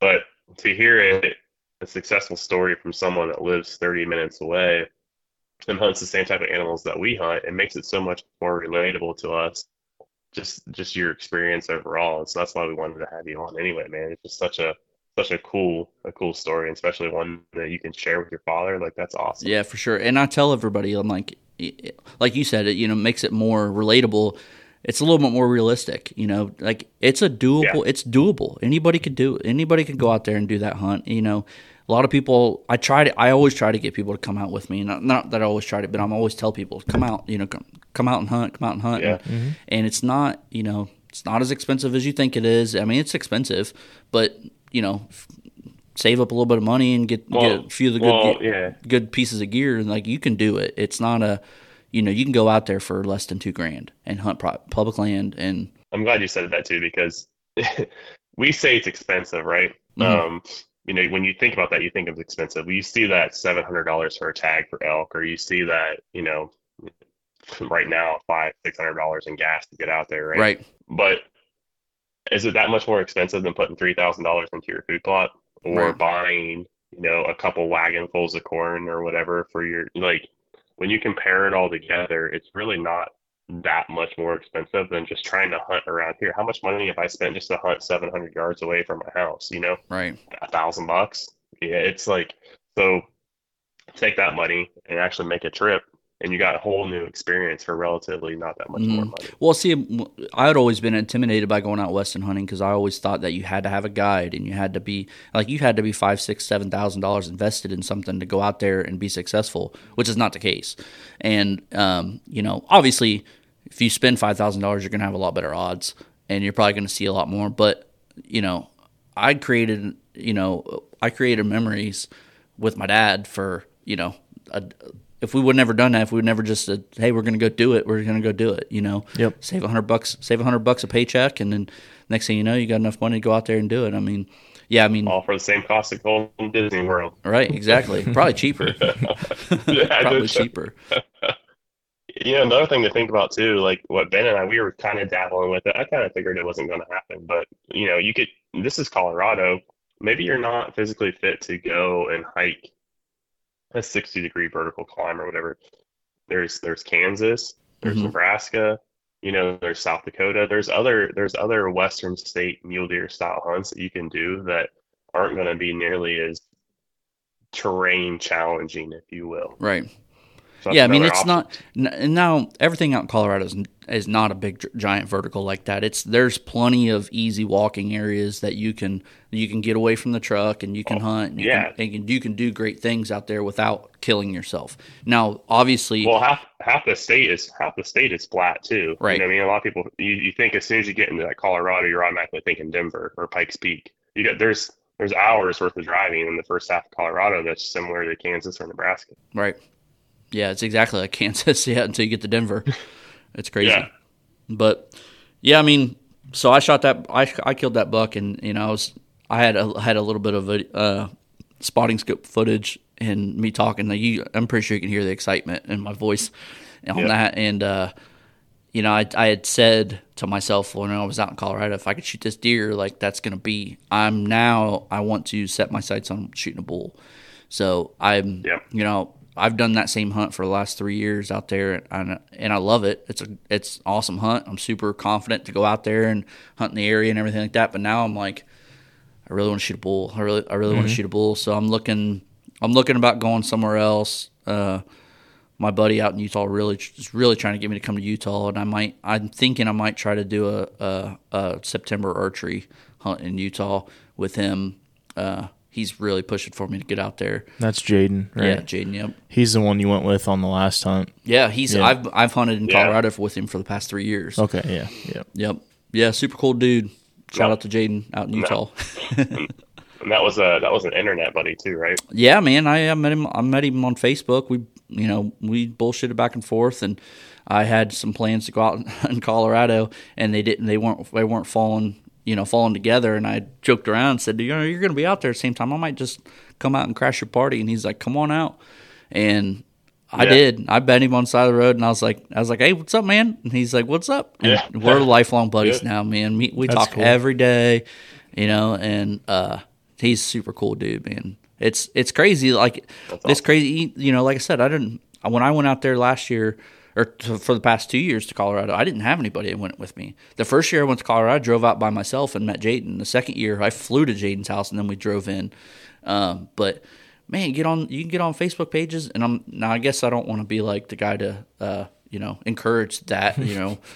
but to hear it, a successful story from someone that lives 30 minutes away and hunts the same type of animals that we hunt, it makes it so much more relatable to us just just your experience overall. And so that's why we wanted to have you on anyway, man. It's just such a such a cool a cool story, and especially one that you can share with your father. Like that's awesome. Yeah, for sure. And I tell everybody, I'm like, like you said, it you know makes it more relatable. It's a little bit more realistic, you know. Like it's a doable. Yeah. It's doable. Anybody could do. Anybody could go out there and do that hunt. You know, a lot of people. I try to. I always try to get people to come out with me. Not, not that I always try to, but I'm always tell people come out. You know, come, come out and hunt. Come out and hunt. Yeah. And, and it's not. You know, it's not as expensive as you think it is. I mean, it's expensive, but you know, f- save up a little bit of money and get, Well, get a few of the good well, yeah. good pieces of gear and like you can do it it's not a you know you can go out there for less than two grand and hunt pro- public land and I'm glad you said that too because [laughs] we say it's expensive, right? Mhm. Um, you know, when you think about that, you think it's expensive. You see that seven hundred dollars for a tag for elk, or you see that, you know, right now five six hundred dollars in gas to get out there, right? right But is it that much more expensive than putting three thousand dollars into your food plot or Right. buying, you know, a couple wagonfuls of corn or whatever for your like? When you compare it all together, it's really not that much more expensive than just trying to hunt around here. How much money have I spent just to hunt seven hundred yards away from my house? You know, right a thousand bucks. Yeah, it's like so. Take that money and actually make a trip, and you got a whole new experience for relatively not that much more Mhm. money. well see I had always been intimidated by going out west and hunting because i always thought that you had to have a guide and you had to be like you had to be five six seven thousand dollars invested in something to go out there and be successful which is not the case and um, you know obviously if you spend five thousand dollars you're gonna have a lot better odds and you're probably gonna see a lot more but you know i created you know i created memories with my dad for you know a, if we would never done that if we would never just said hey we're gonna go do it we're gonna go do it you know Yep. save a hundred bucks save a hundred bucks a paycheck and then next thing you know you got enough money to go out there and do it i mean yeah i mean all for the same cost of going to Disney World. right exactly [laughs] probably cheaper [laughs] Yeah, [laughs] probably that's- cheaper You know, another thing to think about too, like what Ben and I, we were kind of dabbling with it. I kind of figured it wasn't going to happen, but you know, you could. This is Colorado. Maybe you're not physically fit to go and hike a 60 degree vertical climb or whatever. There's there's Kansas, there's Mhm. Nebraska, you know, there's South Dakota. There's other there's other Western state mule deer style hunts that you can do that aren't going to be nearly as terrain challenging, if you will. right So yeah, I mean it's option. not. n- now everything out in Colorado is, is not a big giant vertical like that. It's there's plenty of easy walking areas that you can you can get away from the truck and you can oh, hunt. And you yeah. can, and you can- you can do great things out there without killing yourself. Now, obviously, Well, half half the state is half the state is flat too. Right. You know I mean, a lot of people you, you think as soon as you get into that Colorado, you're automatically thinking Denver or Pikes Peak. You got there's there's hours worth of driving in the first half of Colorado that's similar to Kansas or Nebraska. right? Yeah, it's exactly like [laughs] Kansas. Yeah, until you get to Denver, [laughs] it's crazy. Yeah. But yeah, I mean, so I shot that. I I killed that buck, and you know, I was I had a, had a little bit of a uh, spotting scope footage and me talking. Like you, I'm pretty sure you can hear the excitement in my voice on Yeah. that. And uh, you know, I I had said to myself when I was out in Colorado, if I could shoot this deer, like that's gonna be. I'm now. I want to set my sights on shooting a bull. So I'm, Yeah. you know, I've done that same hunt for the last three years out there, and and I love it. It's a it's awesome hunt. I'm super confident to go out there and hunt in the area and everything like that. But now I'm like, I really want to shoot a bull. I really I really want to shoot a bull. So I'm looking I'm looking about going somewhere else. Uh, my buddy out in Utah really is really trying to get me to come to Utah, and I might I'm thinking I might try to do a a, a September archery hunt in Utah with him. Uh, he's really pushing for me to get out there. That's Jaden, right? Yeah, Jaden. Yep. He's the one you went with on the last hunt. Yeah, he's. Yeah. I've I've hunted in Yeah. Colorado with him for the past three years. Okay, yeah, yeah. Yep. Yeah, super cool dude. Shout No. out to Jaden out in Utah. [laughs] And that was a that was an internet buddy too, right? Yeah, man. I, I met him. I met him on Facebook. We, you know, we bullshitted back and forth, and I had some plans to go out [laughs] in Colorado, and they didn't. They weren't. They weren't falling. You know, falling together. And I joked around and said, "You know, you're going to be out there at the same time. I might just come out and crash your party." And he's like, "Come on out." And I Yeah. did. I bet him on the side of the road, and I was like, "I was like, hey, what's up, man?" And he's like, "What's up?" And Yeah. we're [laughs] lifelong buddies Good. now, man. We, we talk cool. every day, you know, and uh, he's a super cool dude, man. It's it's crazy, like it's awesome. crazy. You know, like I said, I didn't when I went out there last year or to, for the past two years to Colorado, I didn't have anybody that went with me. The first year I went to Colorado, I drove out by myself and met Jaden. The second year, I flew to Jaden's house and then we drove in. Um, but man, get on you can get on Facebook pages, and I'm now. I guess I don't want to be like the guy to uh, you know encourage that you know. [laughs]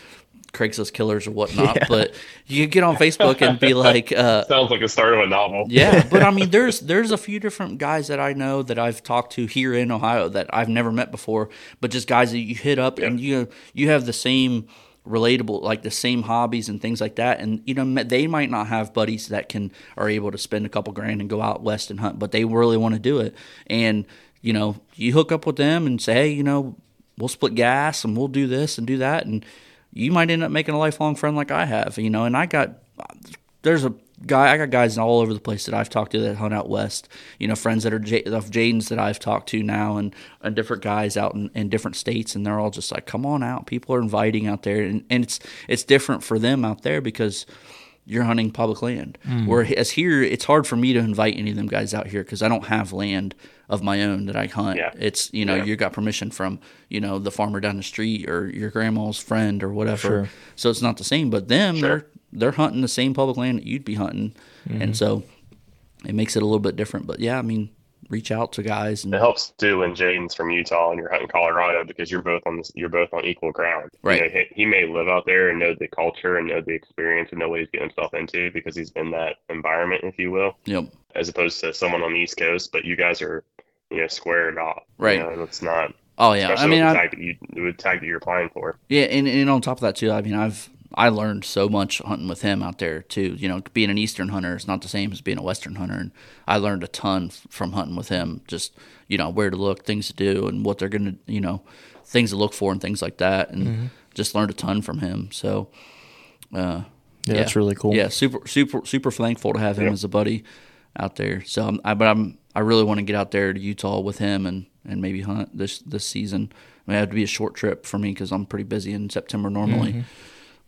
Craigslist killers or whatnot, [laughs] but you can get on Facebook and be like, uh, [laughs] Sounds like a start of a novel. yeah, but I mean, [laughs] there's there's a few different guys that I know that I've talked to here in Ohio that I've never met before, but just guys that you hit up and you you have the same relatable like the same hobbies and things like that. And you know they might not have buddies that can are able to spend a couple grand and go out west and hunt but they really want to do it. And you know you hook up with them and say hey you know we'll split gas and we'll do this and do that. And you might end up making a lifelong friend like I have you know and I got there's a guy I got guys all over the place that I've talked to that hunt out west. You know, friends that are J- of Jaden's that I've talked to now, and, and different guys out in, in different states, and they're all just like, "Come on out!" People are inviting out there, and, and it's it's different for them out there because you're hunting public land. Hmm. Whereas here, it's hard for me to invite any of them guys out here because I don't have land of my own that I hunt. Yeah. It's you know Yeah. you got permission from you know the farmer down the street or your grandma's friend or whatever. Sure. So it's not the same. But them, Sure. they're they're hunting the same public land that you'd be hunting, mm-hmm. and so it makes it a little bit different. But yeah, I mean, reach out to guys and It helps too when Jaden's from Utah and you're hunting Colorado because you're both on this, you're both on equal ground. You Right. know, he, he may live out there and know the culture and know the experience and know what he's getting himself into because he's in that environment, if you will, you know, as opposed to someone on the East Coast. But you guys are, you know, squared off. Right. You know, it's not. oh yeah. I mean, with the I, tag that you with the tag that you're applying for. Yeah, and, and on top of that too, I mean, I've I learned so much hunting with him out there too. You know, being an eastern hunter is not the same as being a western hunter, and I learned a ton from hunting with him. Just you know where to look, things to do, and what they're gonna you know things to look for and things like that, and just learned a ton from him. So, uh, Yeah, that's really cool. Yeah, super super super thankful to have him Yeah. as a buddy out there. So, I'm, I, but I'm I really want to get out there to Utah with him and and maybe hunt this this season. It may have to be a short trip for me because I'm pretty busy in September normally.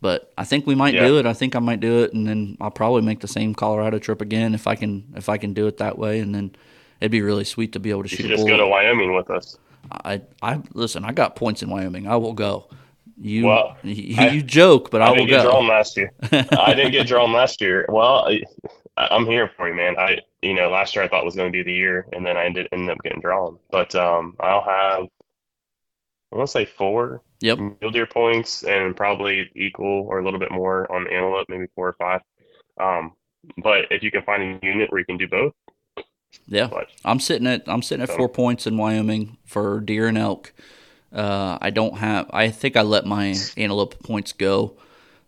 But I think we might Yeah. do it. I think I might do it, and then I'll probably make the same Colorado trip again if I can if I can do it that way. And then it'd be really sweet to be able to You shoot just go to Wyoming with us. I I listen. I got points in Wyoming. I will go. You Well, you, I- you joke, but I, I will didn't get go. drawn last year. [laughs] I didn't get drawn last year. Well, I, I'm here for you, man. I, you know, last year I thought was going to be the year, and then I ended ended up getting drawn. But um, I'll have, I want to say four Yep. mule deer points, and probably equal or a little bit more on antelope, maybe four or five. Um, but if you can find a unit where you can do both, Yeah. but I'm sitting at I'm sitting at So- four points in Wyoming for deer and elk. Uh, I don't have. I think I let my antelope points go.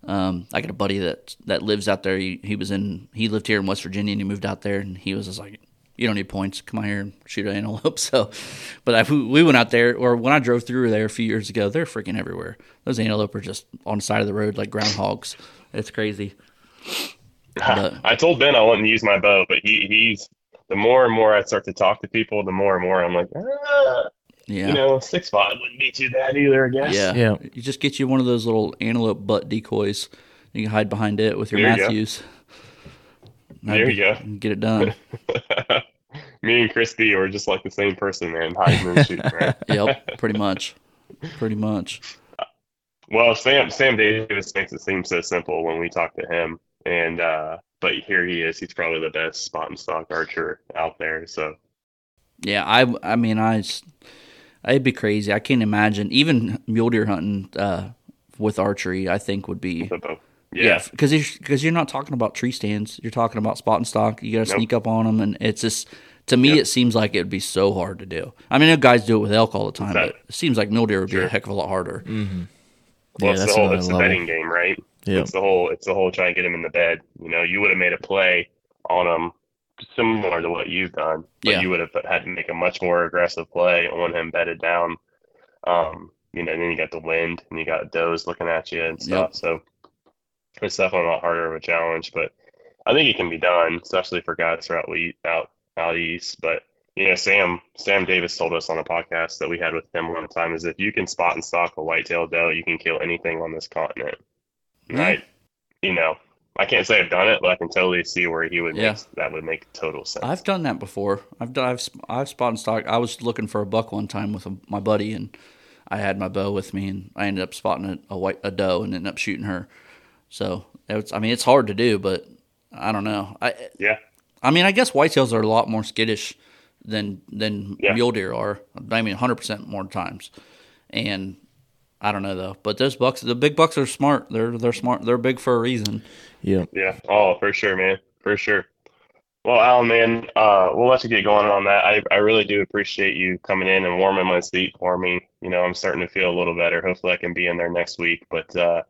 Um, I got a buddy that that lives out there. He, he was in. He lived here in West Virginia and he moved out there and he was just like, "You don't need points. Come out here and shoot an antelope." [laughs] So, but I, we went out there, or when I drove through there a few years ago, they're freaking everywhere. Those antelope are just on the side of the road like groundhogs. It's crazy. [sighs] But- I told Ben I wouldn't use my bow, but he he's the more and more I start to talk to people, the more and more I'm like, ah, Yeah. you know, six five wouldn't be too bad either, I guess. Yeah. Yeah. You just get you one of those little antelope butt decoys. You can hide behind it with your There you go. Mathews. There you go. Get it done. [laughs] [laughs] Me and Crispy are just like the same person, man. Hiding and shooting, right? [laughs] yep. Pretty [laughs] much. Pretty much. Well, Sam Sam Davis makes it seem so simple when we talk to him, and uh, but here he is. He's probably the best spot and stock archer out there. So Yeah. I. I mean, I. It'd be crazy. I can't imagine even mule deer hunting uh, with archery. I think would be the bow. Yeah. because because you're not talking about tree stands. You're talking about spot and stock. You got to Nope. sneak up on them, and it's just to me it seems like it would be so hard to do. I mean, I know guys do it with elk all the time, That- but it seems like mule deer would be a heck of a lot harder. Well, Yeah, it's that's the whole another it's the betting game, right? Yeah. It's the whole it's the whole trying to get him in the bed. You know, you would have made a play on him similar to what you've done, but Yeah. you would have had to make a much more aggressive play on him bedded down. Um, you know, and then you got the wind and you got does looking at you and stuff. Yep. So it's definitely a lot harder of a challenge, but I think it can be done, especially for guys who are out we out out east. But you know, Sam Sam Davis told us on a podcast that we had with him one time is if you can spot and stalk a white-tailed doe, you can kill anything on this continent. Yeah. Right? You know, I can't say I've done it, but I can totally see where he would Yeah. make that would make total sense. I've done that before. I've done, I've I've spot and stock. I was looking for a buck one time with a, my buddy, and I had my bow with me, and I ended up spotting a, a white a doe and ended up shooting her. So it's I mean it's hard to do, but I don't know. I yeah. I mean I guess whitetails are a lot more skittish than than Yeah. mule deer are. I mean 100 percent more times, and I don't know though. But those bucks, the big bucks are smart. They're they're smart. They're big for a reason. Yeah. Yeah. Oh, for sure, man. For sure. Well, Allen, man, uh, we'll let you get going on that. I, I really do appreciate you coming in and warming my seat for me. You know, I'm starting to feel a little better. Hopefully, I can be in there next week. But uh,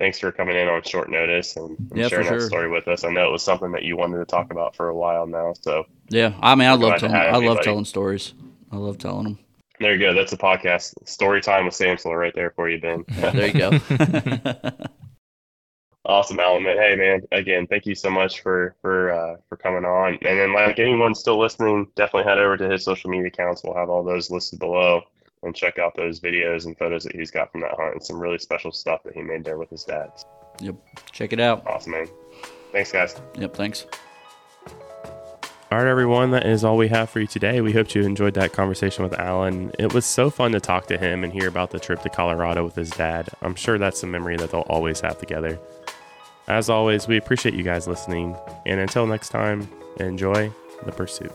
thanks for coming in on short notice and, and Yeah, sharing that story with us. I know it was something that you wanted to talk about for a while now. So Yeah, I mean I love telling I love telling stories. I love telling them. there you go. That's a podcast. Story time with Samsal right there for you, Ben. [laughs] There you go. [laughs] [laughs] Awesome, Allen. Man. Hey, man. Again, thank you so much for for uh, for coming on. And then, like anyone still listening, definitely head over to his social media accounts. We'll have all those listed below, and check out those videos and photos that he's got from that hunt and some really special stuff that he made there with his dad. yep, check it out. Awesome, man. Thanks, guys. Yep, thanks. All right, everyone, that is all we have for you today. We hope you enjoyed that conversation with Allen. It was so fun to talk to him and hear about the trip to Colorado with his dad. I'm sure that's a memory that they'll always have together. As always, we appreciate you guys listening. And until next time, enjoy the pursuit.